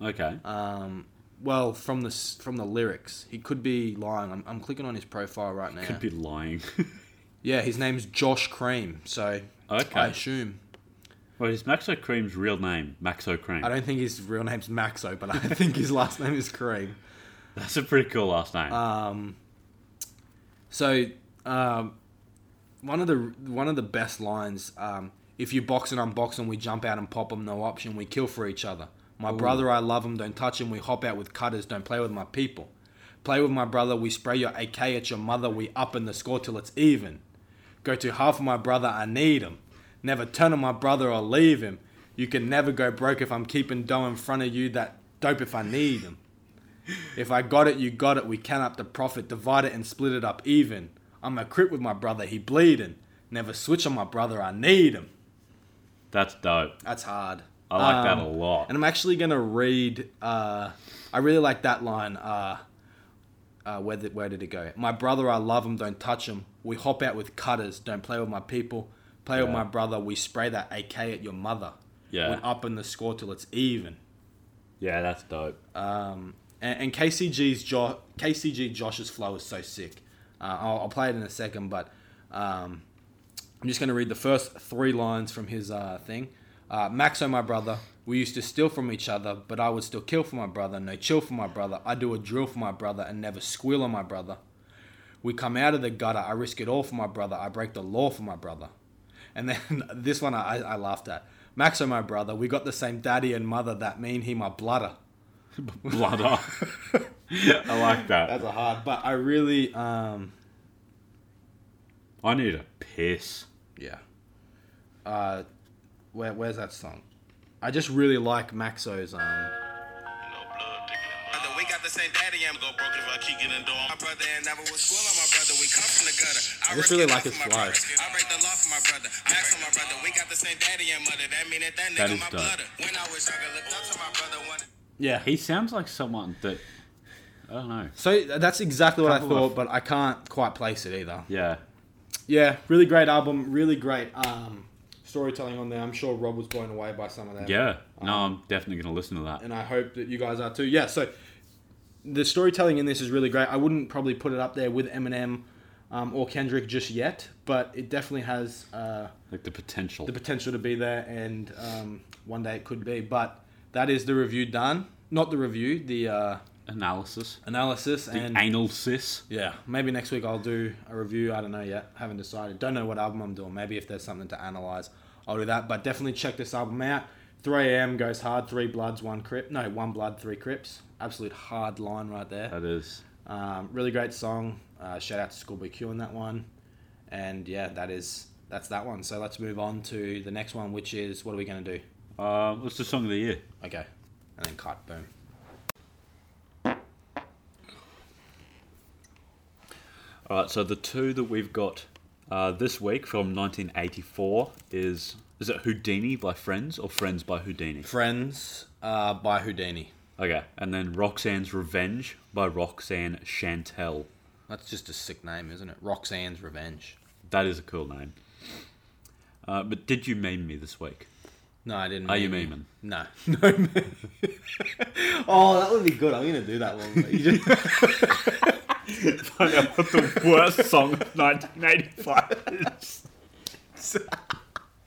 Okay. Um, well, from the from the lyrics, he could be lying. I'm, I'm clicking on his profile right now. Could be lying. Yeah, his name's Josh Cream. So Okay. I assume. well, is Maxo Cream's real name Maxo Cream? I don't think his real name's Maxo, but I think his last name is Cream. That's a pretty cool last name. Um, so um, one of the one of the best lines. Um, if you box and unbox and we jump out and pop them. No option. We kill for each other. My brother, I love him. Don't touch him. We hop out with cutters. Don't play with my people. Play with my brother. We spray your AK at your mother. We up in the score till it's even. Go to half of my brother. I need him. Never turn on my brother or leave him. You can never go broke if I'm keeping dough in front of you. That dope if I need him. If I got it, you got it. We count up the profit, divide it and split it up even. I'm a crip with my brother, he bleeding. Never switch on my brother, I need him. That's dope. That's hard. I like that Um, a lot. And I'm actually gonna read. Uh, I really like that line. Uh, uh, where did where did it go? My brother, I love him. Don't touch him. We hop out with cutters. Don't play with my people. Play with my brother. We spray that AK at your mother. Yeah. We're up in the score till it's even. Yeah, that's dope. Um, and, and KCG's jo- KCG Josh's flow is so sick. Uh, I'll, I'll play it in a second, but um, I'm just going to read the first three lines from his uh, thing. Uh, Maxo, my brother, we used to steal from each other, but I would still kill for my brother. No chill for my brother. I do a drill for my brother and never squeal on my brother. We come out of the gutter. I risk it all for my brother. I break the law for my brother. And then this one I, I laughed at. Maxo, my brother, we got the same daddy and mother. That mean he my bludder. Blooder. I like that. That's a hard, but I really, um, I need a piss. yeah. uh, where where's that song? I just really like Maxo's um. Brother, we got the same daddy, I'm go broke if I keep getting door. My brother and never was school on my brother, we come from the gutter. I just really like his for my flow. brother. I break the law for my brother. Max on my brother, we got the same daddy and mother. That mean that that That nigga is my dope. brother. When I was younger, looked up to my brother. One Yeah. He sounds like someone that I don't know. So that's exactly what I thought, of- but I can't quite place it either. Yeah, Yeah, really great album, really great um, storytelling on there. I'm sure Rob was blown away by some of that. yeah. No, Um, I'm definitely gonna listen to that. and I hope that you guys are too. Yeah, so the storytelling in this is really great. I wouldn't probably put it up there with Eminem um, or Kendrick just yet, but it definitely has uh, Like the potential. the potential to be there, and um, one day it could be. But that is the review done. Not the review, the uh, Analysis. analysis, The and anal cis. yeah, maybe next week I'll do a review. I don't know yet. Haven't decided. Don't know what album I'm doing. Maybe if there's something to analyze, I'll do that. But definitely check this album out. 3 a.m. goes hard. Three bloods, one crip. No, one blood, three crips. Absolute hard line right there. That is. Um, really great song. Uh, shout out to Schoolboy Q on that one. And yeah, that is that's that one. So let's move on to the next one, which is what are we going to do? Uh, what's the song of the year? Okay, and then cut. Boom. All right. So the two that we've got uh, this week from 1984 is is it Whodini by Friends or Friends by Whodini? Friends uh, by Whodini. Okay, and then Roxanne's Revenge by Roxanne Chantel. That's just a sick name, isn't it? Roxanne's Revenge. That is a cool name. Uh, but did you meme me this week? No, I didn't. Are you meme memeing? No. No. meme. oh, that would be good. I'm gonna do that one. Find out what the worst song of 1985 is.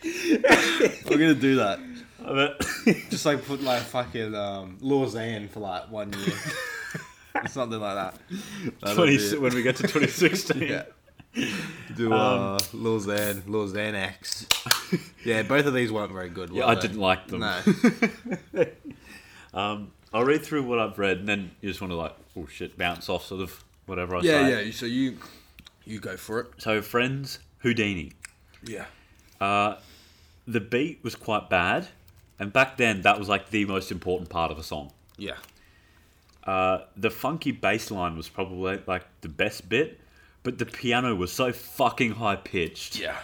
I'm gonna do that. Just like put like fucking um, Lausanne for like one year. Something like that. That'll 20, when we get to 2016. Yeah. Do uh, Lausanne, Lausanne X. Yeah, both of these weren't very good. Yeah, I they? didn't like them. No. Um, I'll read through what I've read, and then you just want to like, oh shit, bounce off sort of whatever I yeah, say. yeah. yeah. So you, you go for it. So, Friends, Whodini. Yeah. Uh, the beat was quite bad, and back then that was like the most important part of a song. Yeah. Uh, the funky bass line was probably like the best bit, but the piano was so fucking high pitched. Yeah.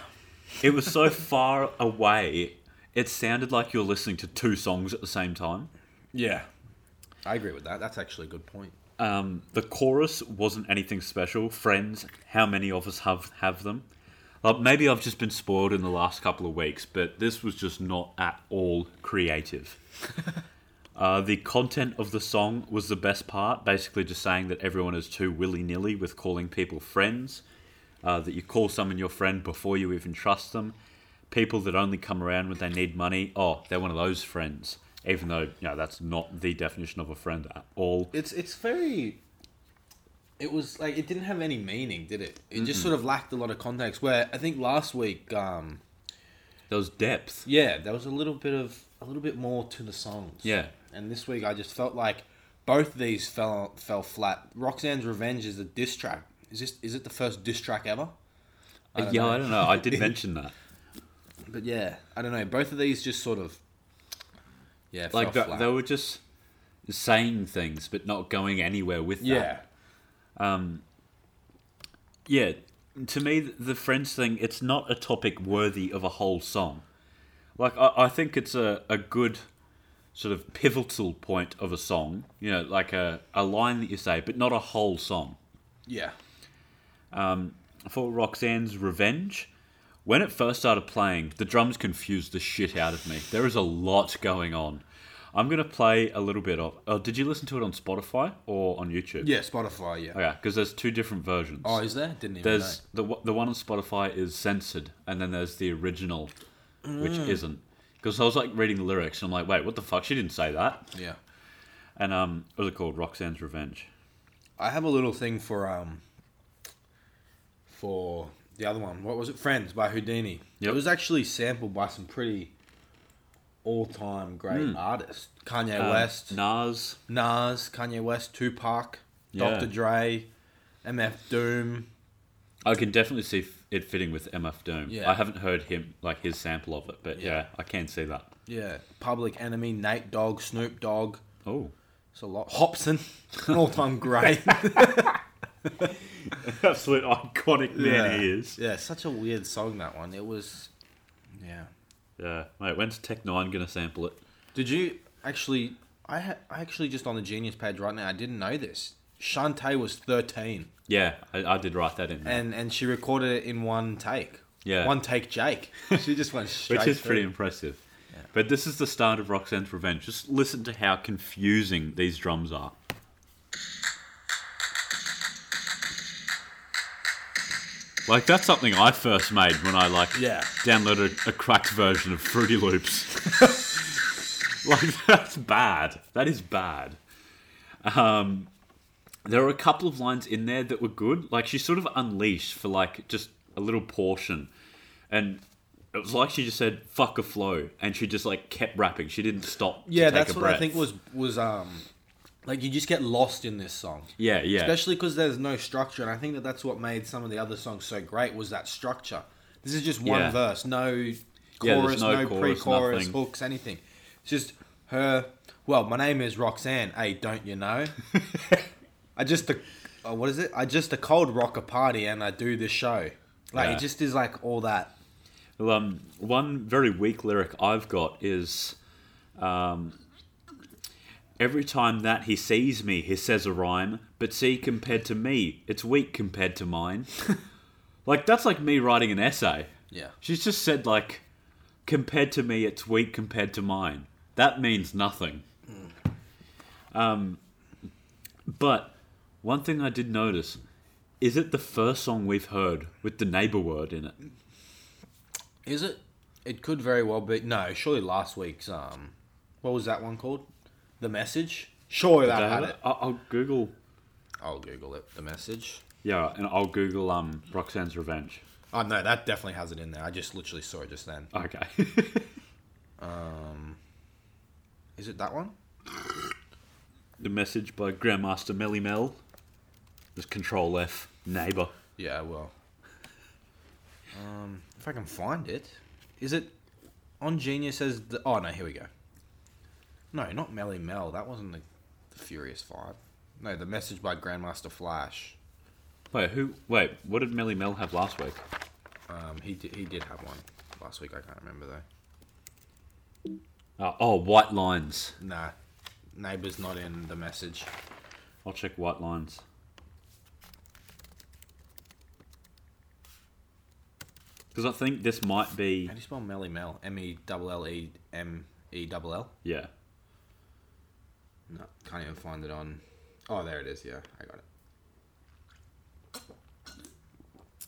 It was so far away. It sounded like you're listening to two songs at the same time. Yeah. I agree with that. That's actually a good point. Um, the chorus wasn't anything special. Friends, how many of us have have them? Like maybe I've just been spoiled in the last couple of weeks, but this was just not at all creative. uh, the content of the song was the best part, basically just saying that everyone is too willy nilly with calling people friends, uh, that you call someone your friend before you even trust them, people that only come around when they need money. Oh, they're one of those friends, even though you know that's not the definition of a friend at all. It's it's very. It was like it didn't have any meaning, did it? It just sort of lacked a lot of context. Where I think last week, um, There was depth. yeah, there was a little bit of a little bit more to the songs. Yeah. and this week I just felt like both of these fell fell flat. Roxanne's Revenge is a diss track. Is this is it the first diss track ever? I don't yeah, know. I don't know. I did mention that. But yeah, I don't know. Both of these just sort of yeah, Like they were just saying things, but not going anywhere with that. yeah, um, Yeah, to me, the Friends thing, it's not a topic worthy of a whole song. Like, I, I think it's a, a good sort of pivotal point of a song, you know, like a, a line that you say, but not a whole song. yeah, um, For Roxanne's Revenge, when it first started playing, the drums confused the shit out of me. There is a lot going on. I'm going to play a little bit of. Oh, did you listen to it on Spotify or on YouTube? yeah. Spotify, yeah. Okay, because there's two different versions. Oh, is there? Didn't even There's the one- the one on Spotify is censored, and then there's the original, which Mm. isn't. Because I was like reading the lyrics, and I'm like, wait, what the fuck? She didn't say that. Yeah. And um, what was it called? Roxanne's Revenge. I have a little thing for um for the other one. What was it? Friends by Whodini. Yep. It was actually sampled by some pretty all time great artists. Kanye Um, West, Nas. Nas, Kanye West, Tupac, Yeah. Dr. Dre, MF Doom, I can definitely see it fitting with MF Doom. Yeah. I haven't heard him like his sample of it, but yeah, Yeah. I can see that. Yeah, Public Enemy, Nate Dogg, Snoop Dogg. Oh, It's a lot. Hobson, all-time great. absolute iconic man he is. Yeah, such a weird song that one. It was. Yeah. Yeah, mate. When's Tech N9ne gonna sample it? Did you actually? I ha- I actually just on the Genius page right now. I didn't know this. Shanté was thirteen, Yeah, I, I did write that in. there. and and she recorded it in one take. Yeah. One take, Jake. She just went straight. which is through. pretty impressive. But this is the start of Roxanne's Revenge. Just listen to how confusing these drums are. Like that's something I first made when I like Yeah. downloaded a cracked version of Fruity Loops. like that's bad. That is bad. Um, there were a couple of lines in there that were good. Like she sort of unleashed for like just a little portion, and it was like she just said "fuck a flow," and she just like kept rapping. She didn't stop. to Yeah, that's what I think was was um, like you just get lost in this song. Yeah, yeah, especially because there's no structure and i think that that's what made some of the other songs so great was that structure this is just one Yeah. verse no chorus no no, chorus, pre-chorus nothing. hooks anything it's just her well my name is roxanne hey don't you know i just a, oh, what is it i just a cold rock a party and i do this show like Yeah. it just is like all that Well, um, one very weak lyric I've got is, um, every time that he sees me, he says a rhyme, but see, compared to me, it's weak compared to mine. like that's like me writing an essay. yeah She's just said like, compared to me, it's weak compared to mine. That means nothing. Um, but one thing I did notice is it the first song we've heard with the neighbor word in it. is it it could very well be no surely last week's um what was that one called the message surely that Did I had have it I'll, I'll Google. i'll google it the message Yeah, and I'll Google um Roxanne's Revenge. Oh no, that definitely has it in there. I just literally saw it just then. Okay. um, Is it that one? the message by Grandmaster Melle Mel. Just Control F. Neighbor. Yeah, well. Um, if I can find it, is it on Genius as the? Oh no, here we go. No, not Melle Mel. That wasn't the, the Furious Five. No, the message by Grandmaster Flash. Wait, who? Wait, what did Melle Mel have last week? Um, he did, he did have one last week. I can't remember though. Uh, oh, White Lines. Nah, neighbor's not in the message. I'll check White Lines. Because I think this might be. How do you spell Melle Mel? M E L L E M E L L. Yeah. No, can't even find it on. Oh, there it is. Yeah, I got it.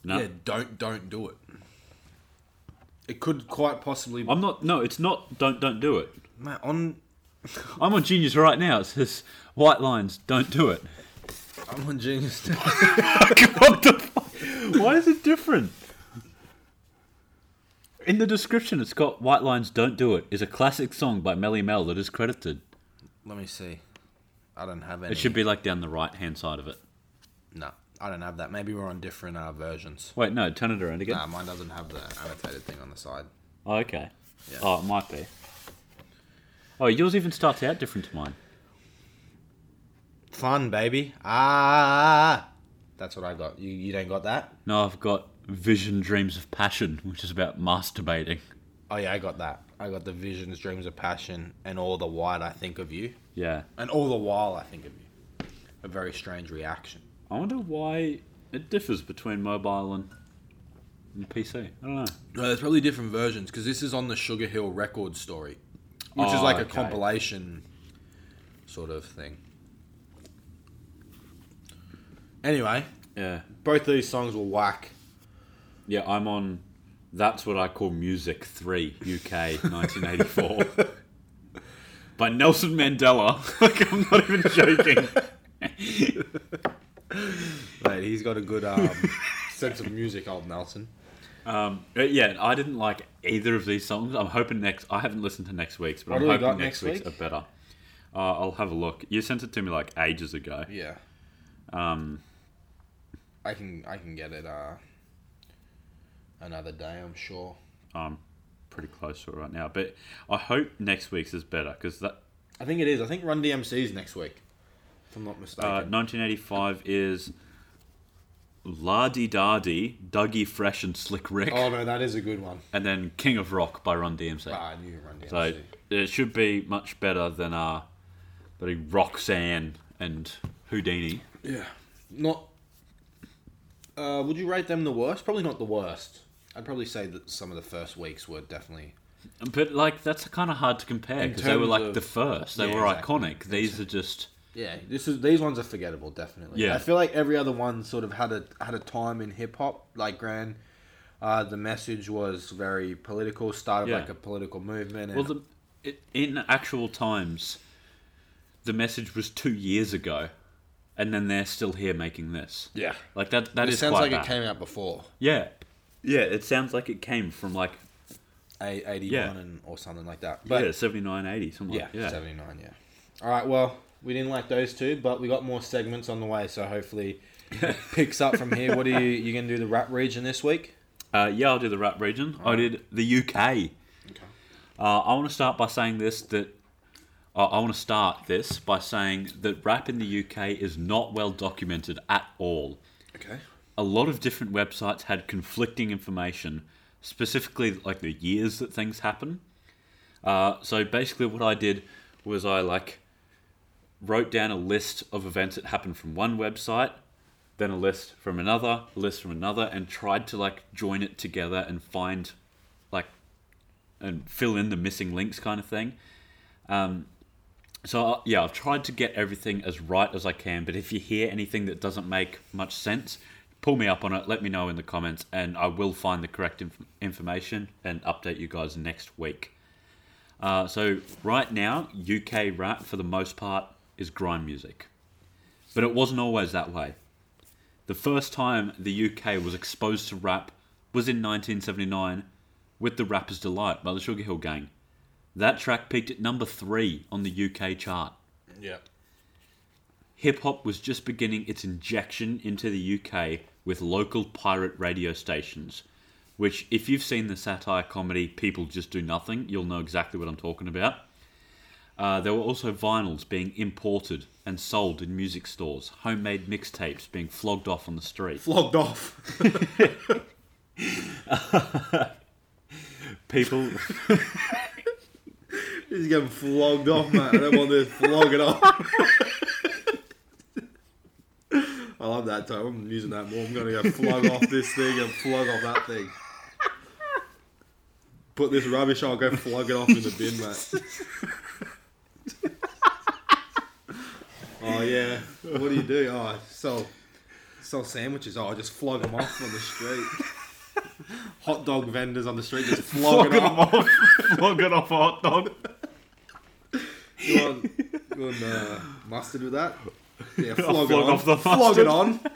No. Yeah, don't don't do it. It could quite possibly. I'm not. No, it's not. Don't don't do it. Mate, on I'm on Genius right now. It says White Lines. Don't do it. I'm on Genius. what the fuck? Why is it different? In the description, it's got White Lines Don't Do It is a classic song by Melle Mel that is credited. Let me see. I don't have any. It should be like down the right hand side of it. No, I don't have that. Maybe we're on different uh, versions. Wait, no, turn it around again. Nah, mine doesn't have the annotated thing on the side. Oh, okay. Yeah. Oh, it might be. Oh, yours even starts out different to mine. Fun, baby. Ah, that's what I got. You you don't got that? No, I've got Vision Dreams of Passion, which is about masturbating. Oh yeah, I got that. I got the visions, dreams of passion, and all the while I think of you, Yeah. and all the while I think of you. A very strange reaction. I wonder why it differs between mobile and, and PC. I don't know. No, there's probably different versions because this is on the Sugar Hill Records story, which is Oh, like a compilation sort of thing. Anyway, Yeah. both these songs were whack. Yeah, I'm on. That's what I call Music 3 UK 1984 by Nelson Mandela. like, I'm not even joking. Mate, he's got a good um, sense of music, old Nelson. Um, but yeah, I didn't like either of these songs. I'm hoping next. I haven't listened to next week's, but What I'm we hoping got next next week's week? are better. Uh, I'll have a look. You sent it to me like ages ago. Yeah. Um, I can I can get it uh, another day. I'm sure. I'm pretty close to it right now, but I hope next week's is better because that I think it is. I think Run DMC's next week. If I'm not mistaken. uh, 1985 is La Di Da Dougie Fresh and Slick Rick, oh no, that is a good one. and then King of Rock by Run DMC. Ah, I knew Run DMC. So it should be much better than uh, the Roxanne and Whodini. yeah, not. Uh, would you rate them the worst? Probably not the worst. I'd probably say that some of the first weeks were definitely. But like that's kind of hard to compare In because they were terms like of- the first. They Yeah, were exactly. iconic. These are just Yeah, this is these ones are forgettable. Definitely. Yeah. I feel like every other one sort of had a had a time in hip hop. Like Grand, uh, the message was very political. Started Yeah. like a political movement. And well. The, it, in actual times, the message was two years ago, and then they're still here making this. yeah, Like that. That it is sounds quite like bad. it came out before Yeah, yeah. It sounds like it came from like a eighty one Yeah. and or something like that. But yeah, But 79, 80, something yeah, like yeah. seventy nine. Yeah. All right. Well, we didn't like those two, but we got more segments on the way. So hopefully, it picks up from here. What are you you gonna do the rap region this week? Uh, yeah, I'll do the rap region. I did the UK. Uh, I want to start by saying this that uh, I want to start this by saying that rap in the UK is not well documented at all. Okay. A lot of different websites had conflicting information, specifically like the years that things happen. Uh, so basically, what I did was I like wrote down a list of events that happened from one website, then a list from another, a list from another, and tried to like join it together and find like and fill in the missing links kind of thing. Um, so uh, yeah, I've tried to get everything as right as I can. But if you hear anything that doesn't make much sense, pull me up on it. Let me know in the comments, and I will find the correct inf- information and update you guys next week. Uh, so right now, UK rap for the most part is grime music, but it wasn't always that way. The first time the UK was exposed to rap was in 1979 with The Rapper's Delight by the Sugarhill Gang. That track peaked at number three on the UK chart. Yeah. Hip hop was just beginning its injection into the UK with local pirate radio stations, which, if you've seen the satire comedy People Just Do Nothing, you'll know exactly what I'm talking about. Uh, there were also vinyls being imported and sold in music stores, homemade mixtapes being flogged off on the street. Flogged off. People, He's getting flogged off, man. I don't want this. Flog it off. I love that term. I'm using that more. I'm going to go flog off this thing and flog off that thing. Put this rubbish on, go flog it off in the bin, mate. oh, yeah. What do you do? Oh, sell, sell sandwiches. Oh, I just flog them off on the street. Hot dog vendors on the street just flog it off. off, flog it off a hot dog. You want, you want uh, mustard with that? Yeah, flog, it on. off the flog it on.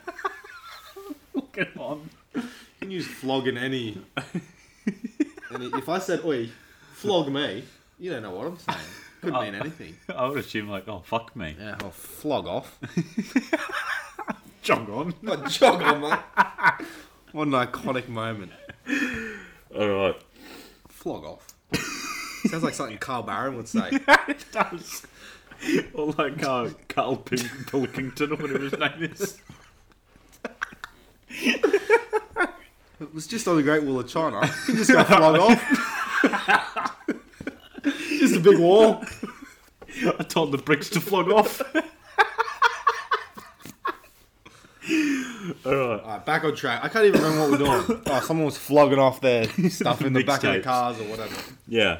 Flog it on. You can use flog in any. any if I said, oi, flog me, you don't know what I'm saying. Could mean anything. I would assume like, oh fuck me, Yeah, I'll flog off. jog on. What jog on, mate? What an iconic moment. All right. Flog off. Sounds like something Carl Barron would say. it does. Or like uh, Carl Pink Pilkington or whatever his name is. It was just on the Great Wall of China. You just go flog off. just a big wall. I told the bricks to flog off. All right. Alright, back on track. I can't even remember what we're doing. Oh, someone was flogging off their stuff in the back of the cars or whatever. Yeah.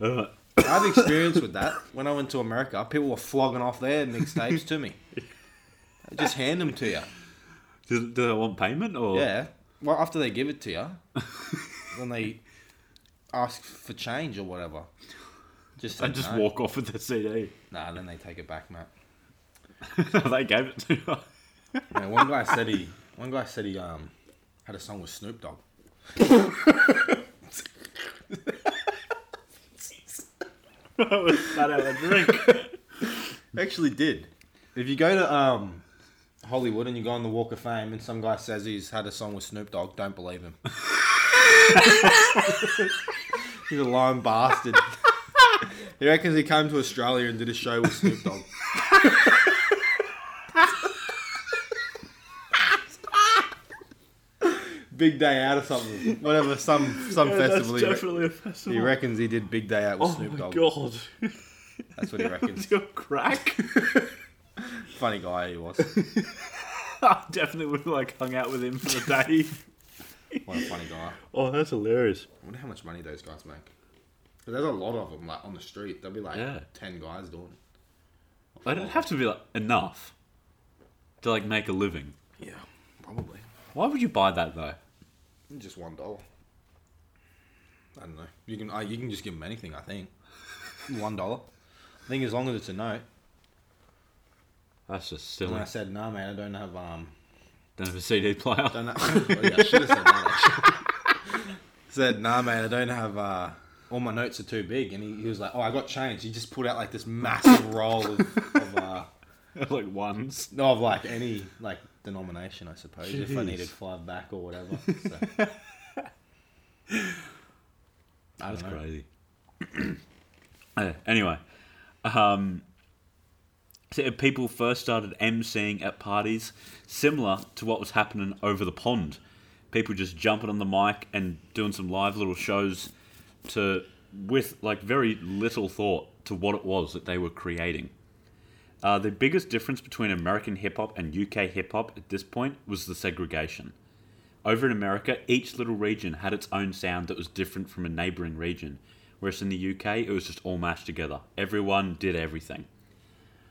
All right. I have experience with that. When I went to America, people were flogging off their mixtapes to me. They just hand them to you. Do, do they want payment or? Yeah. Well, after they give it to you, then they ask for change or whatever. Just say just no. walk off with the CD. Nah, then they take it back, Matt. they gave it to you. Yeah, one guy said he. One guy said he um had a song with Snoop Dogg. was that out a drink. Actually, did. If you go to um Hollywood and you go on the Walk of Fame and some guy says he's had a song with Snoop Dogg, don't believe him. he's a lying bastard. he reckons he came to Australia and did a show with Snoop Dogg. Big day out or something. Whatever, some some festival. he, re- definitely a festival. he reckons he did big day out with oh Snoop my Dogg. god. That's what he reckons. Your crack? Funny guy he was. I definitely would have like hung out with him for the day. What a funny guy. oh, that's hilarious. I wonder how much money those guys make. there's a lot of them like on the street. There'll be like Yeah. ten guys doing it. They don't have to be like enough to like make a living. Yeah, probably. Why would you buy that though? Just one dollar. I don't know. You can uh, you can just give them anything. I think one dollar. I think as long as it's a note. That's just And silly. I said, no, man, I don't have um. Don't have a CD player. Don't have, oh, yeah, I should have said that. Actually. said, nah, man, I don't have. uh all my notes are too big, and he, he was like, "Oh, I got changed." He just pulled out like this massive roll of, of uh, like ones. No, of like any like denomination, I suppose. If I Jeez. needed five back or whatever. So. I That's don't know. crazy. Uh, anyway, um, so people first started emceeing at parties similar to what was happening over the pond. People just jumping on the mic and doing some live little shows to with like very little thought to what it was that they were creating. Uh, the biggest difference between American hip hop and UK hip hop at this point was the segregation. Over in America, each little region had its own sound that was different from a neighbouring region, whereas in the UK, it was just all mashed together. Everyone did everything.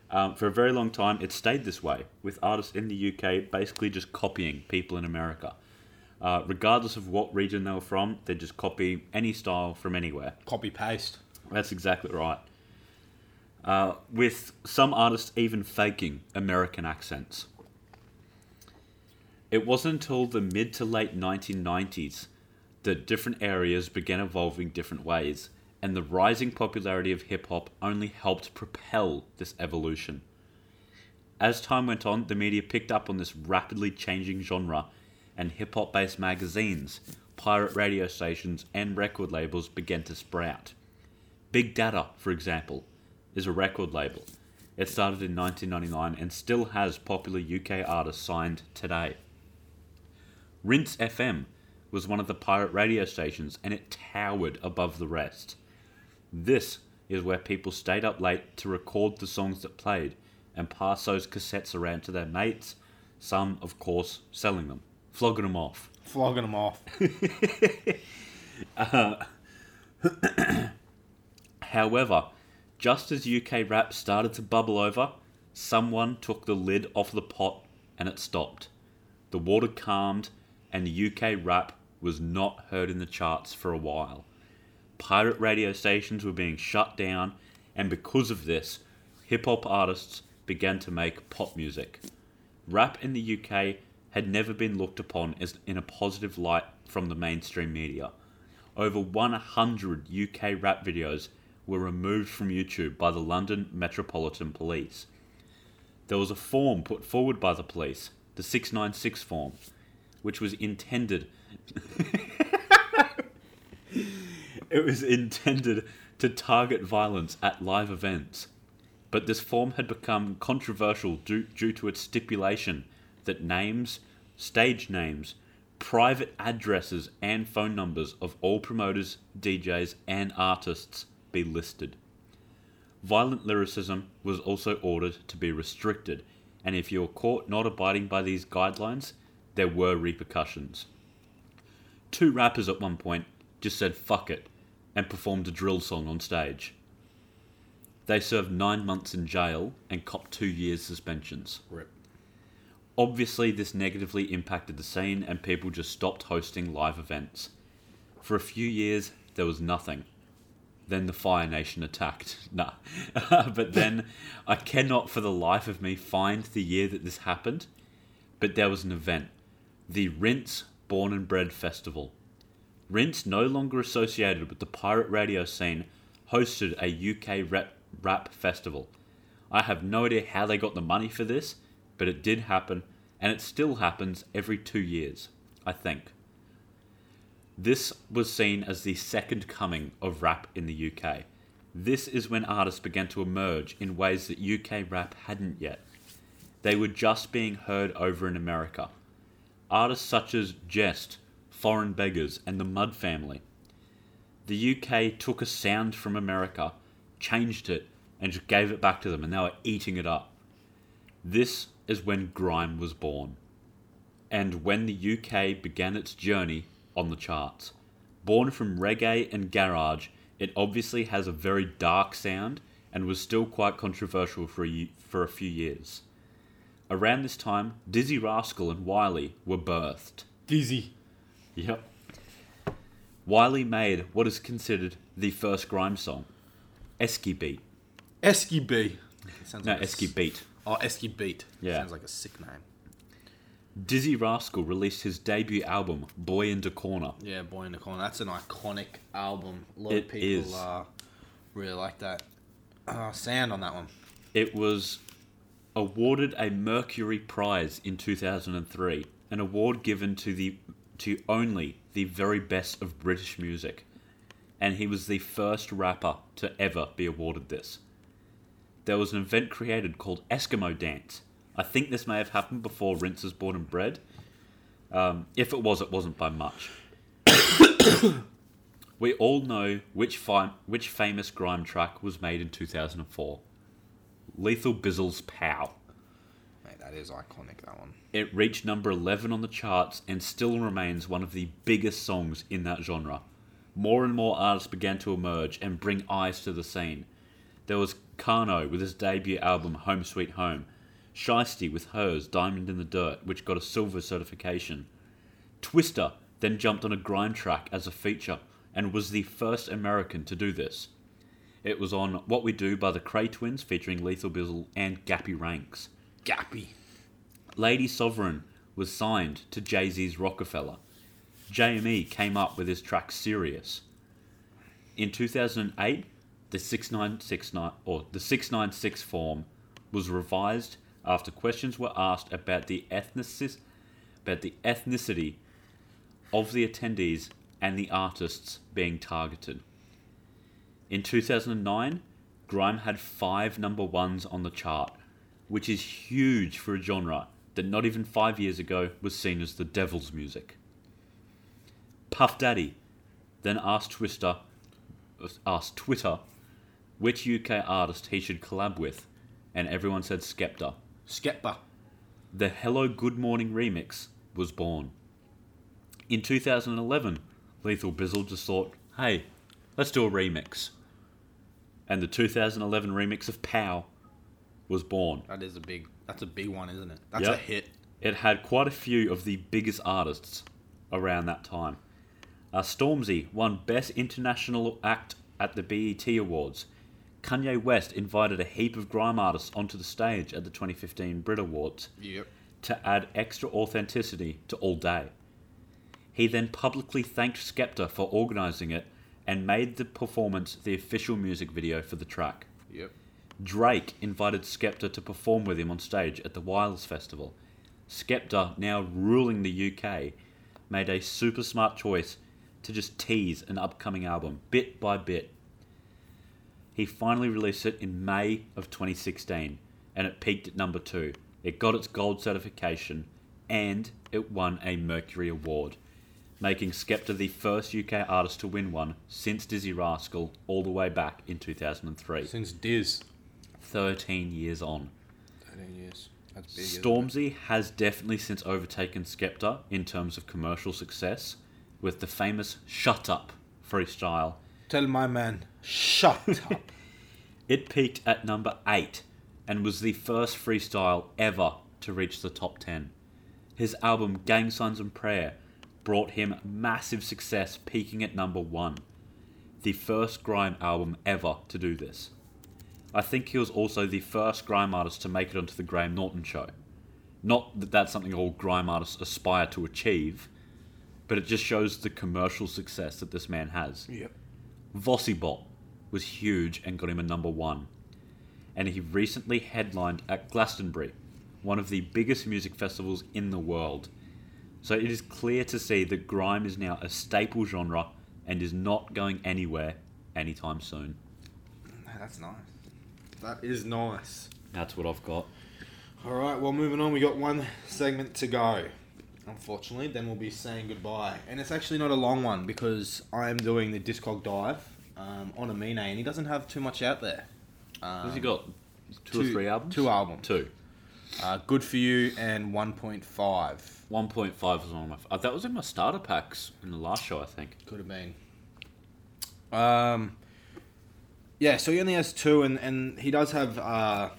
Um, for a very long time, it stayed this way, with artists in the UK basically just copying people in America. Uh, regardless of what region they were from, they'd just copy any style from anywhere. Copy paste. That's exactly right. Uh, with some artists even faking American accents. It wasn't until the mid to late 1990s that different areas began evolving different ways, and the rising popularity of hip hop only helped propel this evolution. As time went on, the media picked up on this rapidly changing genre, and hip hop based magazines, pirate radio stations, and record labels began to sprout. Big Data, for example, is a record label. It started in 1999 and still has popular UK artists signed today. Rinse FM was one of the pirate radio stations and it towered above the rest. This is where people stayed up late to record the songs that played and pass those cassettes around to their mates, some, of course, selling them, flogging them off. Flogging them off. Uh, however, just as UK rap started to bubble over, someone took the lid off the pot and it stopped. The water calmed, and the UK rap was not heard in the charts for a while. Pirate radio stations were being shut down, and because of this, hip hop artists began to make pop music. Rap in the UK had never been looked upon as in a positive light from the mainstream media. Over 100 UK rap videos were removed from YouTube by the London Metropolitan Police. There was a form put forward by the police, the 696 form, which was intended it was intended to target violence at live events. But this form had become controversial due, due to its stipulation that names, stage names, private addresses, and phone numbers of all promoters, DJs, and artists be listed. Violent lyricism was also ordered to be restricted, and if you were caught not abiding by these guidelines, there were repercussions. Two rappers at one point just said fuck it and performed a drill song on stage. They served nine months in jail and copped two years suspensions. Rip. Obviously, this negatively impacted the scene and people just stopped hosting live events. For a few years, there was nothing. Then the Fire Nation attacked. Nah. but then, I cannot for the life of me find the year that this happened, but there was an event the Rinse Born and Bred Festival. Rinse, no longer associated with the pirate radio scene, hosted a UK rap, rap festival. I have no idea how they got the money for this, but it did happen, and it still happens every two years, I think. This was seen as the second coming of rap in the UK. This is when artists began to emerge in ways that UK rap hadn't yet. They were just being heard over in America. Artists such as Jehst, Foreign Beggars, and the Mud Family. The UK took a sound from America, changed it, and just gave it back to them, and they were eating it up. This is when grime was born, and when the UK began its journey on the charts. Born from reggae and garage, it obviously has a very dark sound and was still quite controversial for a, for a few years. Around this time, Dizzee Rascal and Wiley were birthed. Dizzy. Yep. Wiley made what is considered the first grime song, Esky Beat. Esky B. Sounds No, like Esky Beat. Oh, Esky Beat. Yeah. Sounds like a sick name. Dizzee Rascal released his debut album, Boy in the Corner. Yeah, Boy in the Corner. That's an iconic album. A lot It of people is. Uh, really like that uh, sound on that one. It was awarded a Mercury Prize in 2003, an award given to the to only the very best of British music, and he was the first rapper to ever be awarded this. There was an event created called Eskimo Dance. I think this may have happened before Rinse was Born and Bred. Um, if it was, it wasn't by much. we all know which fi- which famous grime track was made in 2004. Lethal Bizzle's Pow. Mate, that is iconic, that one. It reached number 11 on the charts and still remains one of the biggest songs in that genre. More and more artists began to emerge and bring eyes to the scene. There was Kano with his debut album Home Sweet Home, Shystie with hers Diamond in the Dirt, which got a silver certification. Twista then jumped on a grime track as a feature and was the first American to do this. It was on What We Do by the Kray Twinz featuring Lethal Bizzle and Gappy Ranks. Gappy. Lady Sovereign was signed to Jay Z's Rockefeller. JME came up with his track Serious. In 2008, the 6969 or the 696 form was revised after questions were asked about the about the ethnicity of the attendees and the artists being targeted. In 2009, Grime had five number ones on the chart, which is huge for a genre that not even five years ago was seen as the devil's music. Puff Daddy then asked Twister, asked Twitter which UK artist he should collab with, and everyone said Skepta. Skepta. The Hello Good Morning remix was born. In 2011, Lethal Bizzle just thought, hey, let's do a remix. And the 2011 remix of Pow was born. That is a big. That's a big one, isn't it? That's Yep. a hit. It had quite a few of the biggest artists around that time. Uh, Stormzy won Best International Act at the BET Awards. Kanye West invited a heap of grime artists onto the stage at the 2015 Brit Awards Yep. to add extra authenticity to All Day. He then publicly thanked Skepta for organising it and made the performance the official music video for the track. Yep. Drake invited Skepta to perform with him on stage at the Wireless Festival. Skepta, now ruling the UK, made a super smart choice to just tease an upcoming album bit by bit. He finally released it in May of 2016 and it peaked at number 2. It got its gold certification and it won a Mercury Award, making Skepta the first UK artist to win one since Dizzee Rascal all the way back in 2003. Since Diz. 13 years on. 13 years. That's big. Stormzy has definitely since overtaken Skepta in terms of commercial success with the famous Shut Up freestyle. Tell my man, shut up. It peaked at number 8 and was the first freestyle ever to reach the top 10. His album Gang Signs and Prayer brought him massive success, peaking at number 1. The first grime album ever to do this. I think he was also the first grime artist to make it onto the Graham Norton show. Not that that's something all grime artists aspire to achieve, but it just shows the commercial success that this man has. yep. Vossi Bop was huge and got him a number one. And he recently headlined at Glastonbury, one of the biggest music festivals in the world. So it is clear to see that grime is now a staple genre and is not going anywhere anytime soon. That's nice. That is nice. That's what I've got. All right, well, moving on, we got one segment to go. Unfortunately, then we'll be saying goodbye. And it's actually not a long one because I am doing the Discog dive um, on Amine, and he doesn't have too much out there. Um, What's he got? Two, or three albums? Two albums. Two. Uh, Good for You and 1.5. 1.5 was one of my. Uh, that was in my starter packs in the last show, I think. Could have been. Um, yeah, so he only has two, and, and he does have uh,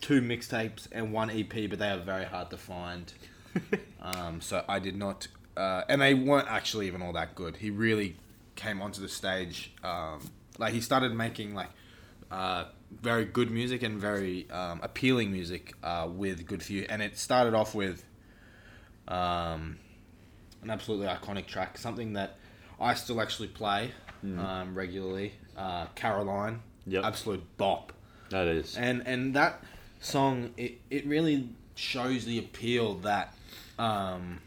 two mixtapes and one EP, but they are very hard to find. um, so I did not, uh, and they weren't actually even all that good. He really came onto the stage, um, like he started making like uh, very good music and very um, appealing music uh, with Good For You, and it started off with um, an absolutely iconic track, something that I still actually play um, regularly. Uh, Caroline, Yep. absolute bop That is. and and that song it, it really shows the appeal that um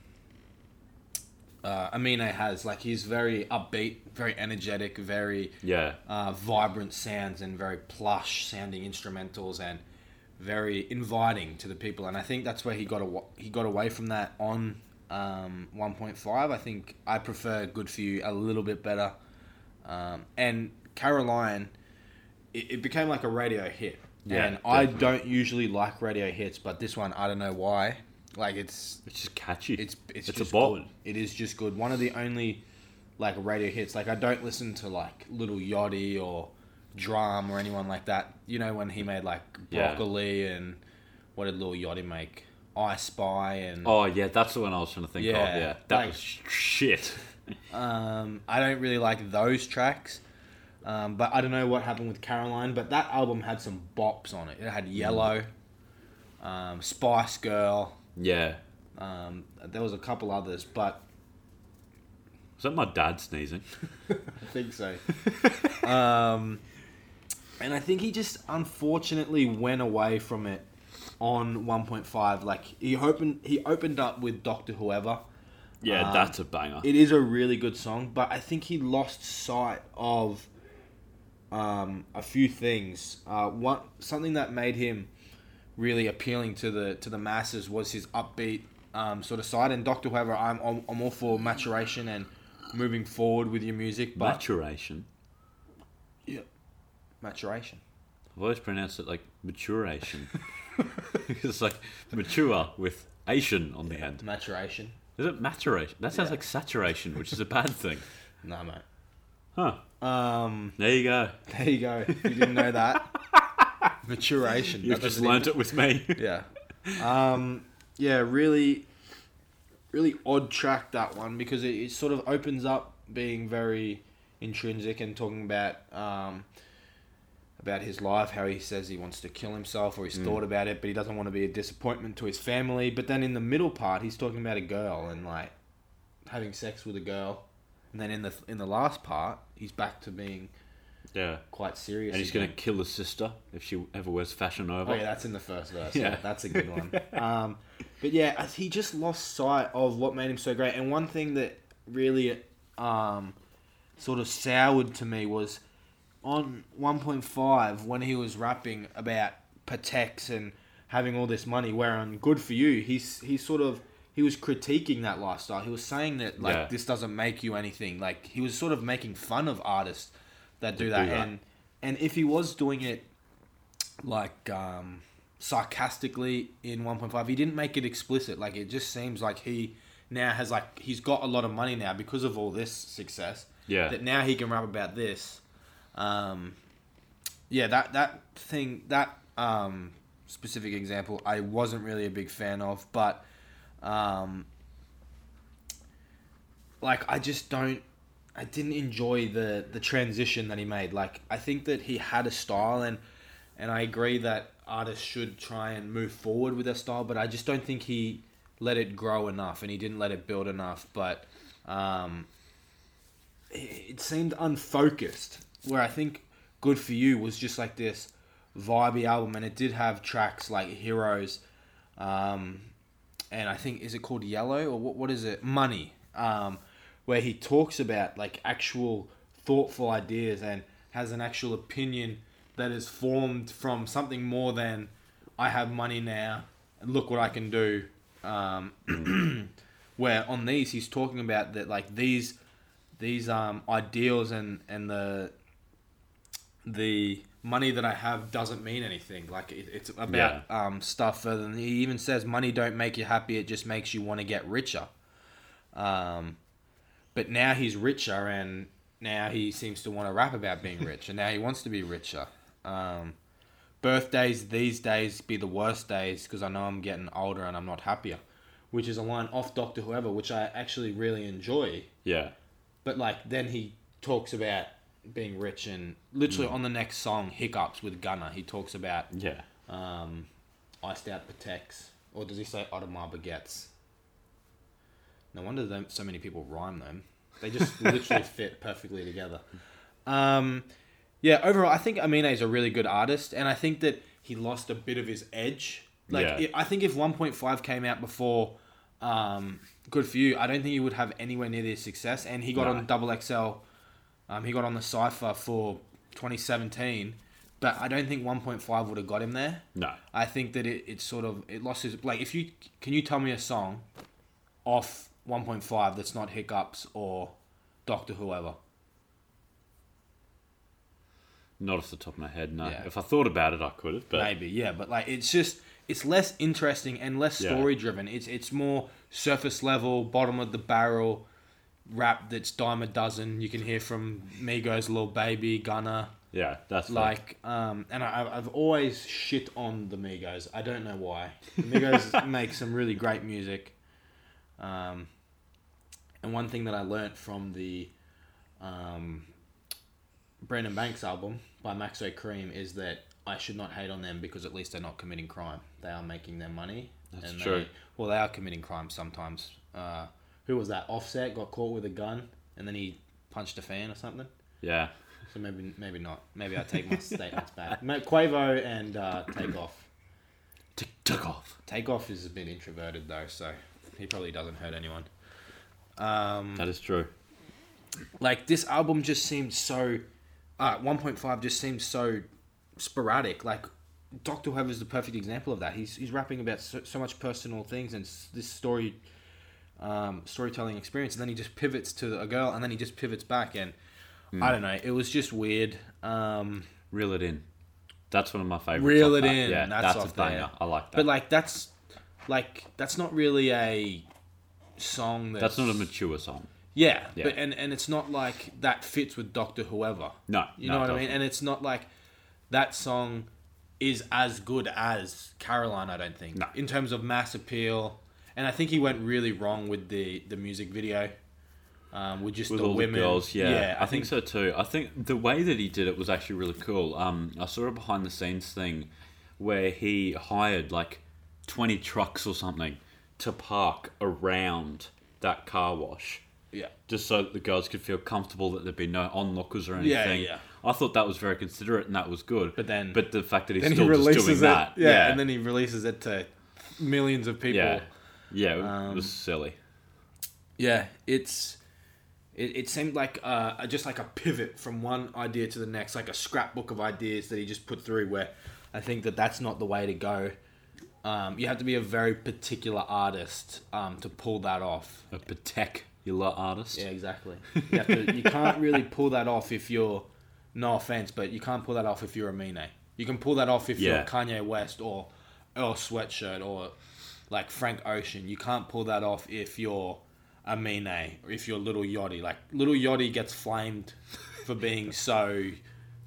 uh, Amine has like he's very upbeat, very energetic, very Yeah. uh, vibrant sounds and very plush sounding instrumentals and very inviting to the people. And I think that's where he got aw- he got away from that on um, 1.5. I think I prefer Good for You a little bit better. Um, and Caroline, it, it became like a radio hit. Yeah, and I don't usually like radio hits, but this one I don't know why. Like it's It's just catchy. it's it's, It's a just bop. good. It is just good. One of the only like radio hits. Like I don't listen to like Little Yachty or Drum or anyone like that. You know when he made like Yeah. Broccoli and what did Little Yachty make? I Spy and Oh yeah, that's the one I was trying to think Yeah, of. Yeah, that like- was shit. um, I don't really like those tracks. Um, but I don't know what happened with Caroline. But that album had some bops on it. It had Yellow, um, Spice Girl. Yeah, Um, there was a couple others, but is that my dad sneezing? I think so. um, and I think he just unfortunately went away from it on 1.5. Like he opened, he opened up with Doctor Whoever. Yeah, Um, that's a banger. It is a really good song, but I think he lost sight of um, a few things. Uh, one something that made him really appealing to the to the masses was his upbeat um, sort of side. And Doctor Whoever, I'm I'm I'm all for maturation and moving forward with your music, but Maturation. yeah, maturation. I've always pronounced it like maturation. it's like mature with Asian on the end. Maturation. Is it maturation? That sounds Yeah. like saturation, which is a bad thing. No, mate. Huh. Um, There you go. there you go. If you didn't know that, maturation. You've just learnt it with me. yeah. Um, yeah, really, really odd track that one because it, it sort of opens up being very intrinsic and talking about um, about his life, how he says he wants to kill himself or he's thought about it, but he doesn't want to be a disappointment to his family. But then in the middle part, he's talking about a girl and like having sex with a girl. And then in the in the last part, he's back to being yeah. quite serious. And he's going to kill his sister if she ever wears Fashion Nova. Oh yeah, that's in the first verse. Yeah. Yeah, that's a good one. um, but yeah, he just lost sight of what made him so great. And one thing that really um, sort of soured to me was on 1.5 when he was rapping about Pateks and having all this money. Where on Good for You, he's he sort of he was critiquing that lifestyle. He was saying that like Yeah. this doesn't make you anything. Like he was sort of making fun of artists that do that. do that. And and if he was doing it like um, sarcastically in 1.5 he didn't make it explicit like it just seems like he now has like he's got a lot of money now because of all this success Yeah. that now he can rap about this um, yeah that that thing that um, specific example i wasn't really a big fan of but um, like i just don't I didn't enjoy the the transition that he made. Like I think that he had a style and and I agree that artists should try and move forward with their style, but I just don't think he let it grow enough and he didn't let it build enough. But um, it, seemed unfocused. Where I think Good for You was just like this vibey album, and it did have tracks like Heroes um, and I think is it called Yellow or what? What is it? Money, um, where he talks about like actual thoughtful ideas and has an actual opinion that is formed from something more than I have money now and look what I can do. Um, where on these he's talking about that like these these um, ideals and and the the money that I have doesn't mean anything. Like it, it's about um, stuff further than he even says money don't make you happy. It just makes you want to get richer. Um, but now he's richer and now he seems to want to rap about being rich and now he wants to be richer. Um, birthdays these days be the worst days because I know I'm getting older and I'm not happier, which is a line off Doctor Whoever, which I actually really enjoy. Yeah. But like then he talks about being rich and literally on the next song, Hiccups with Gunna, he talks about Yeah. um, iced out Pateks, or does he say Audemars baguettes? No wonder so many people rhyme them. They just literally fit perfectly together. Um, yeah, overall, I think Amine is a really good artist, and I think that he lost a bit of his edge. Like, Yeah. it, I think if 1.5 came out before um, Good For You, I don't think he would have anywhere near this success. And he got No. on Double XL, um, he got on the Cypher for 2017, but I don't think 1.5 would have got him there. No. I think that it, it sort of it lost his like if you can you tell me a song off 1.5 that's not hiccups or Doctor Whoever. Not off the top of my head, no. Yeah. If I thought about it, I could have, but Maybe, yeah, but like it's just it's less interesting and less story driven. It's it's more surface level, bottom of the barrel rap that's dime a dozen. You can hear from Migos, Lil Baby, Gunna. yeah, that's fair. Like, um, and I, I've always shit on the Migos. I don't know why. The Migos make some really great music. Um, and one thing that I learnt from the um, Brandon Banks album by Maxo Cream is that I should not hate on them because at least they're not committing crime. They are making their money. That's and true. They, well, they are committing crime sometimes. Uh, who was that? Offset got caught with a gun and then he punched a fan or something. yeah. So maybe maybe not. Maybe I take my statements back. Quavo and uh, Takeoff. Tick, tick off. Takeoff is a bit introverted though, so he probably doesn't hurt anyone. Um, That is true. like this album just seemed so. Uh, 1.5 just seems so sporadic. Like Doctor Whoever is the perfect example of that. He's he's rapping about so, so much personal things and s- this story, um, storytelling experience, and then he just pivots to a girl, and then he just pivots back, and I don't know. It was just weird. Um, Reel it in. That's one of my favorites. Reel it that. in. Yeah, that's, that's, a banger. there. I like that. But like that's like that's not really a song that's, that's not a mature song. yeah, Yeah. But and and it's not like that fits with Doctor Whoever. No, You no, know what I mean? And it's not like that song is as good as Caroline. I don't think No. in terms of mass appeal. And I think he went really wrong with the the music video. Um, with just with the all women, the girls. Yeah, I, I, think, so too. I think the way that he did it was actually really cool. Um, I saw a behind the scenes thing where he hired like twenty trucks or something to park around that car wash. Yeah, Just so that the girls could feel comfortable that there'd be no onlookers or anything. yeah. yeah. I thought that was very considerate and that was good. But then- but the fact that he's then he still just doing it. that, Yeah, and then he releases it to millions of people. yeah, yeah, it Um, was silly. Yeah, it's it, it seemed like uh, just like a pivot from one idea to the next, like a scrapbook of ideas that he just put through. Where I think that that's not the way to go. Um, you have to be a very particular artist um, to pull that off. A particular artist. Yeah, exactly. You, have to, you can't really pull that off if you're, no offense, but you can't pull that off if you're Amine. You can pull that off if Yeah. you're Kanye West or Earl Sweatshirt or like Frank Ocean. You can't pull that off if you're Amine or if you're Little Yachty. Like Little Yachty gets flamed for being so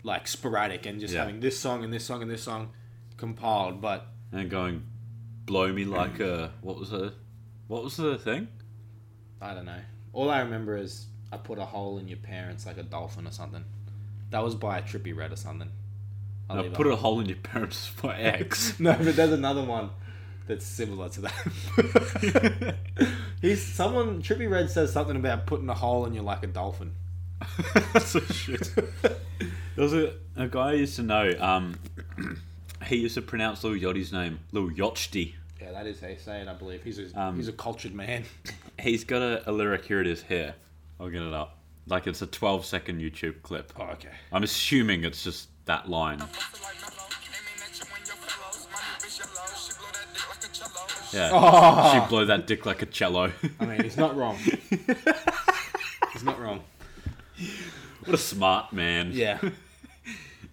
like sporadic and just Yeah. having this song and this song and this song compiled, but and going blow me like a what was the what was the thing I don't know. All I remember is I put a hole in your parents like a dolphin or something. That was by a Trippie Redd or something. I'll no, put a hole in your parents for X No, but there's another one that's similar to that. He's someone Trippie Redd says something about putting a hole in you like a dolphin. that's a shit there was a, a guy I used to know um he used to pronounce Lil Yachty's name Lil Yachty Yeah, that is how you say it. I believe he's a Um, he's a cultured man. He's got a, a lyric here. It is here. I'll get it up. Like it's a 12 second YouTube clip. oh, okay. I'm assuming it's just that line. Yeah. Oh, She blow that dick like a cello. I mean, he's not wrong. he's not wrong. what a smart man. Yeah.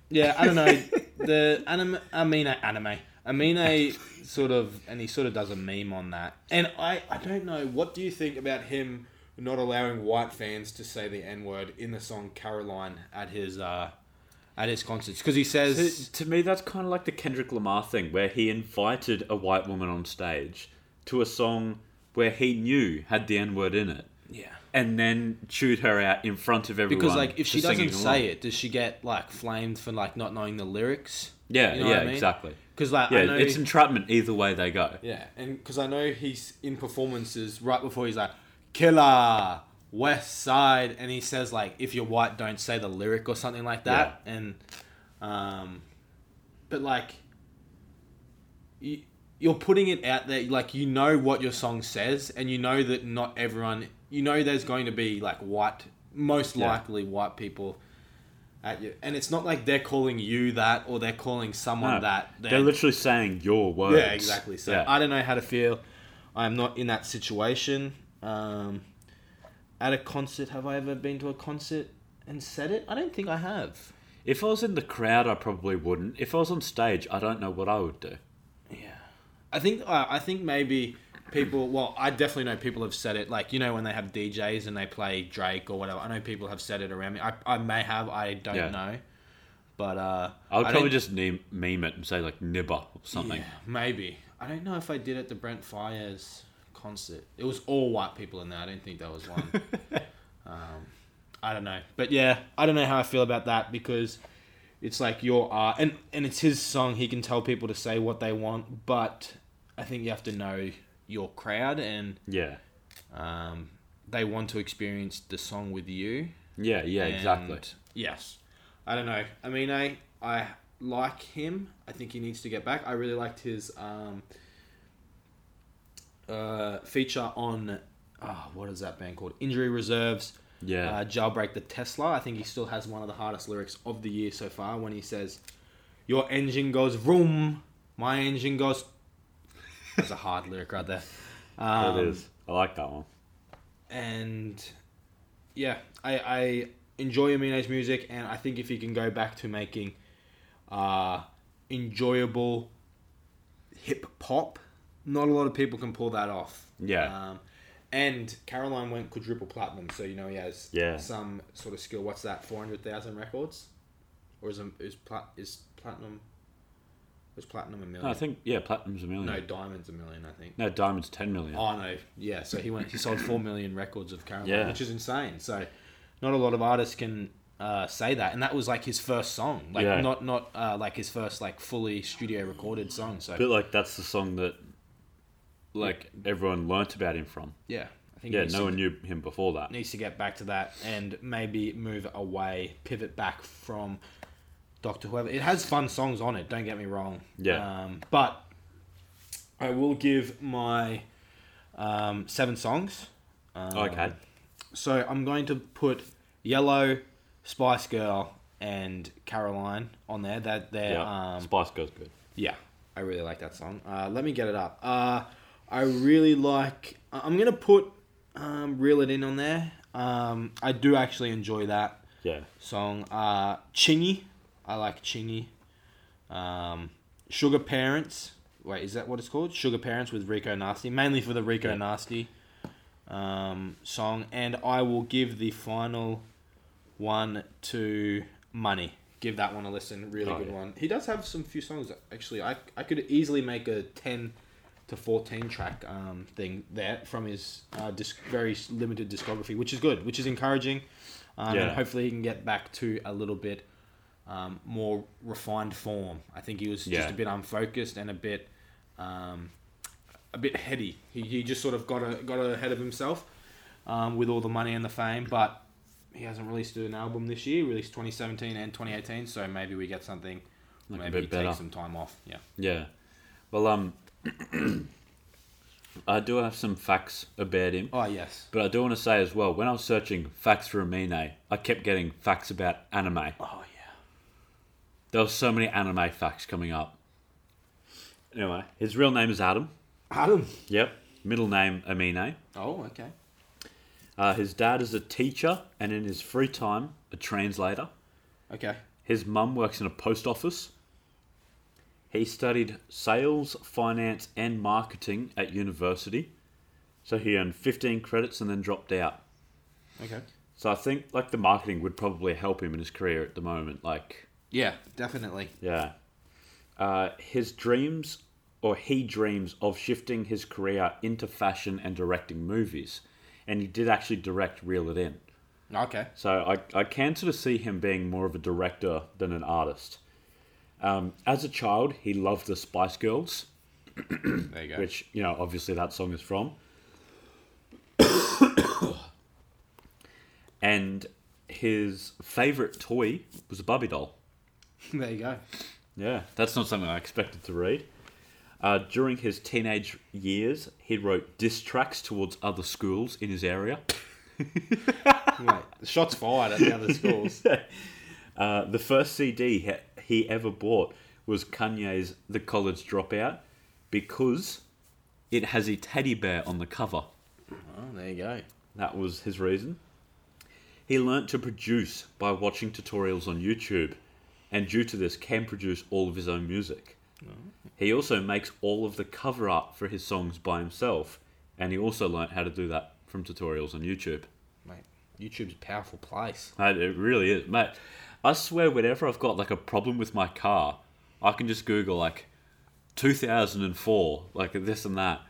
Yeah, I don't know. The anime, Amine, anime, Amine sort of, and he sort of does a meme on that. And I, I don't know. What do you think about him not allowing white fans to say the N word in the song Caroline at his, uh, at his concerts? Because he says, To, to me, that's kind of like the Kendrick Lamar thing, where he invited a white woman on stage to a song where he knew had the N word in it, yeah. and then chewed her out in front of everyone. Because like, if she doesn't say it, does she get like flamed for like not knowing the lyrics? yeah, You know yeah, I mean? exactly. Because like, Yeah, I know, it's entrapment either way they go. Yeah, and because I know he's in performances right before he's like, "Killer West Side," and he says like, "If you're white, don't say the lyric" or something like that. And, um, but like, you, you're putting it out there, like you know what your song says, and you know that not everyone, you know, there's going to be like white, most Yeah. likely white people. At you. And it's not like they're calling you that or they're calling someone No, that. They're literally saying your words. Yeah, exactly. So Yeah. I don't know how to feel. I'm not in that situation. Um, at a concert, have I ever been to a concert and said it? I don't think I have. If I was in the crowd, I probably wouldn't. If I was on stage, I don't know what I would do. Yeah, I think uh, I think maybe people. Well, I definitely know people have said it. Like you know when they have DJs and they play Drake or whatever. I know people have said it around me. I, I may have. I don't Yeah. know. But uh, I would I probably just name, meme it and say like nibber or something. Yeah, maybe. I don't know if I did at the Brent Faiyaz concert. It was all white people in there. I don't think there was one. um, I don't know, but yeah, I don't know how I feel about that because it's like your art, and and it's his song. He can tell people to say what they want, but I think you have to know your crowd, and Yeah, um, they want to experience the song with you. yeah, yeah, exactly. Yes. I don't know. I mean, I I like him. I think he needs to get back. I really liked his um, uh, feature on oh, what is that band called? Injury Reserves. Yeah, Uh, Jailbreak the Tesla. I think he still has one of the hardest lyrics of the year so far when he says, "Your engine goes vroom, my engine goes." That's a hard lyric right there. Um, it is. I like that one. and yeah, I, I enjoy Amine's music, and I think if he can go back to making uh, enjoyable hip hop, not a lot of people can pull that off. Yeah. Um, and Caroline went quadruple platinum, so you know he has Yeah. some sort of skill. What's that? Four hundred thousand records, or is is plat is platinum? Was platinum a million? No, I think yeah, platinum's a million. no, diamonds a million. I think. No, diamond's ten million. Oh no, yeah. So he went. He sold four million records of Caroline, Yeah. which is insane. So, not a lot of artists can uh, say that, and that was like his first song, like Yeah. not not uh, like his first like fully studio recorded song. So But like that's the song that like everyone learnt about him from. yeah, I think Yeah, no one knew him before that. needs to get back to that and maybe move away, pivot back from Doctor Whoever. It has fun songs on it. Don't get me wrong. Yeah. Um, but I will give my um, seven songs. Um, Okay. So I'm going to put Yellow, Spice Girl, and Caroline on there. That they're Yeah, um, Spice Girl's good. yeah, I really like that song. Uh, let me get it up. Uh, I really like. I'm gonna put um, "Reel It In" on there. Um, I do actually enjoy that Yeah, song. Uh, Chingy, I like Chingy. Um, Sugar Parents. Wait, is that what it's called? Sugar Parents with Rico Nasty, mainly for the Rico Yeah. Nasty um, song. And I will give the final one to Money. Give that one a listen. Really Oh, good yeah. one. He does have some few songs actually. I I could easily make a ten to fourteen track um, thing there from his uh, disc, very limited discography, which is good, which is encouraging. Um, Yeah. And hopefully he can get back to a little bit um, more refined form. I think he was just a bit unfocused and a bit um, a bit heady. He, he just sort of got a, got ahead of himself um, with all the money and the fame, but he hasn't released an album this year. He released 2017 and 2018, so maybe we get something. Like a maybe bit he better. takes some time off. Yeah. yeah. Well, um, I do have some facts about him. Oh yes. But I do want to say as well, when I was searching facts for Amine, I kept getting facts about anime. Oh yeah. There were so many anime facts coming up. Anyway, his real name is Adam. Adam. Yep. Middle name Amine. Oh okay. Uh, his dad is a teacher and in his free time, a translator. Okay. His mum works in a post office. He studied sales, finance, and marketing at university. So he earned 15 credits and then dropped out. Okay. So I think like the marketing would probably help him in his career at the moment. Like, Yeah, definitely. yeah. Uh, his dreams, or he dreams of shifting his career into fashion and directing movies. And he did actually direct Reel It In. Okay. So I, I can sort of see him being more of a director than an artist. Um, as a child, he loved the Spice Girls, There you go. which, you know, obviously that song is from. and his favourite toy was a Barbie doll. there you go. Yeah, that's not something I expected to read. Uh, during his teenage years, he wrote diss tracks towards other schools in his area. Mate, the shots fired at the other schools. Uh, the first CD he, he ever bought was Kanye's The College Dropout because it has a teddy bear on the cover. Oh, there you go. That was his reason. He learnt to produce by watching tutorials on YouTube, and due to this, can produce all of his own music. Oh. He also makes all of the cover art for his songs by himself, and he also learnt how to do that from tutorials on YouTube. Mate, YouTube's a powerful place. Mate, it really is, mate. I swear, whenever I've got like a problem with my car, I can just Google like 2004, like this and that,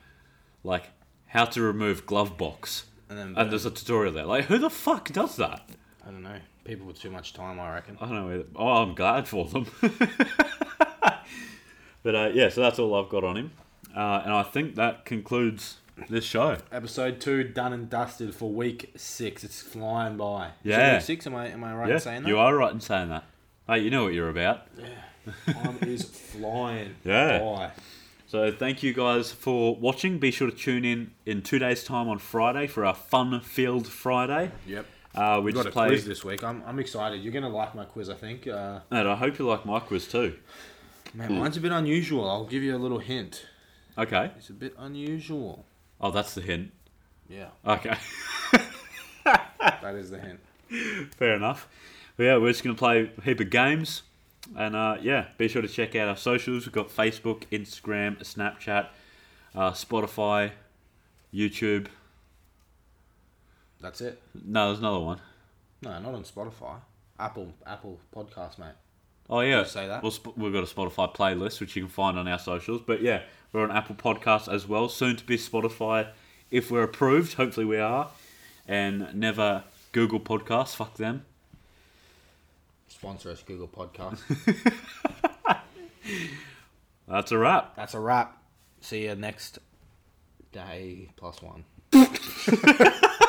like how to remove glove box, And then and there's a tutorial there. Like, who the fuck does that? I don't know. People with too much time, I reckon. I don't know. Either. Oh, I'm glad for them. but uh, yeah, so that's all I've got on him, uh, and I think that concludes this show. Episode two done and dusted for week six. It's flying by. Is it Yeah. week six. Am I am I right Yeah, in saying that? you are right in saying that. Hey, you know what you're about. Yeah, time is flying Yeah. by. So thank you guys for watching. Be sure to tune in in two days' time on Friday for our Fun Field Friday. Yep. Uh, we got a play. quiz this week. I'm, I'm excited. You're gonna like my quiz, I think. Uh, And I hope you like my quiz too. man, mine's a bit unusual. I'll give you a little hint. Okay. It's a bit unusual. Oh, that's the hint. Yeah, Okay. that is the hint. Fair enough. But yeah, we're just gonna play a heap of games, and uh, yeah, be sure to check out our socials. We've got Facebook, Instagram, Snapchat, uh, Spotify, YouTube. That's it. No, there's another one. No, not on Spotify. Apple Apple Podcast, mate. Oh yeah, you say that? Well, sp- we've got a Spotify playlist which you can find on our socials. But yeah, we're on Apple Podcasts as well. Soon to be Spotify if we're approved. Hopefully we are. And never Google Podcasts. Fuck them. Sponsor us, Google Podcast. That's a wrap. That's a wrap. See you next day plus one.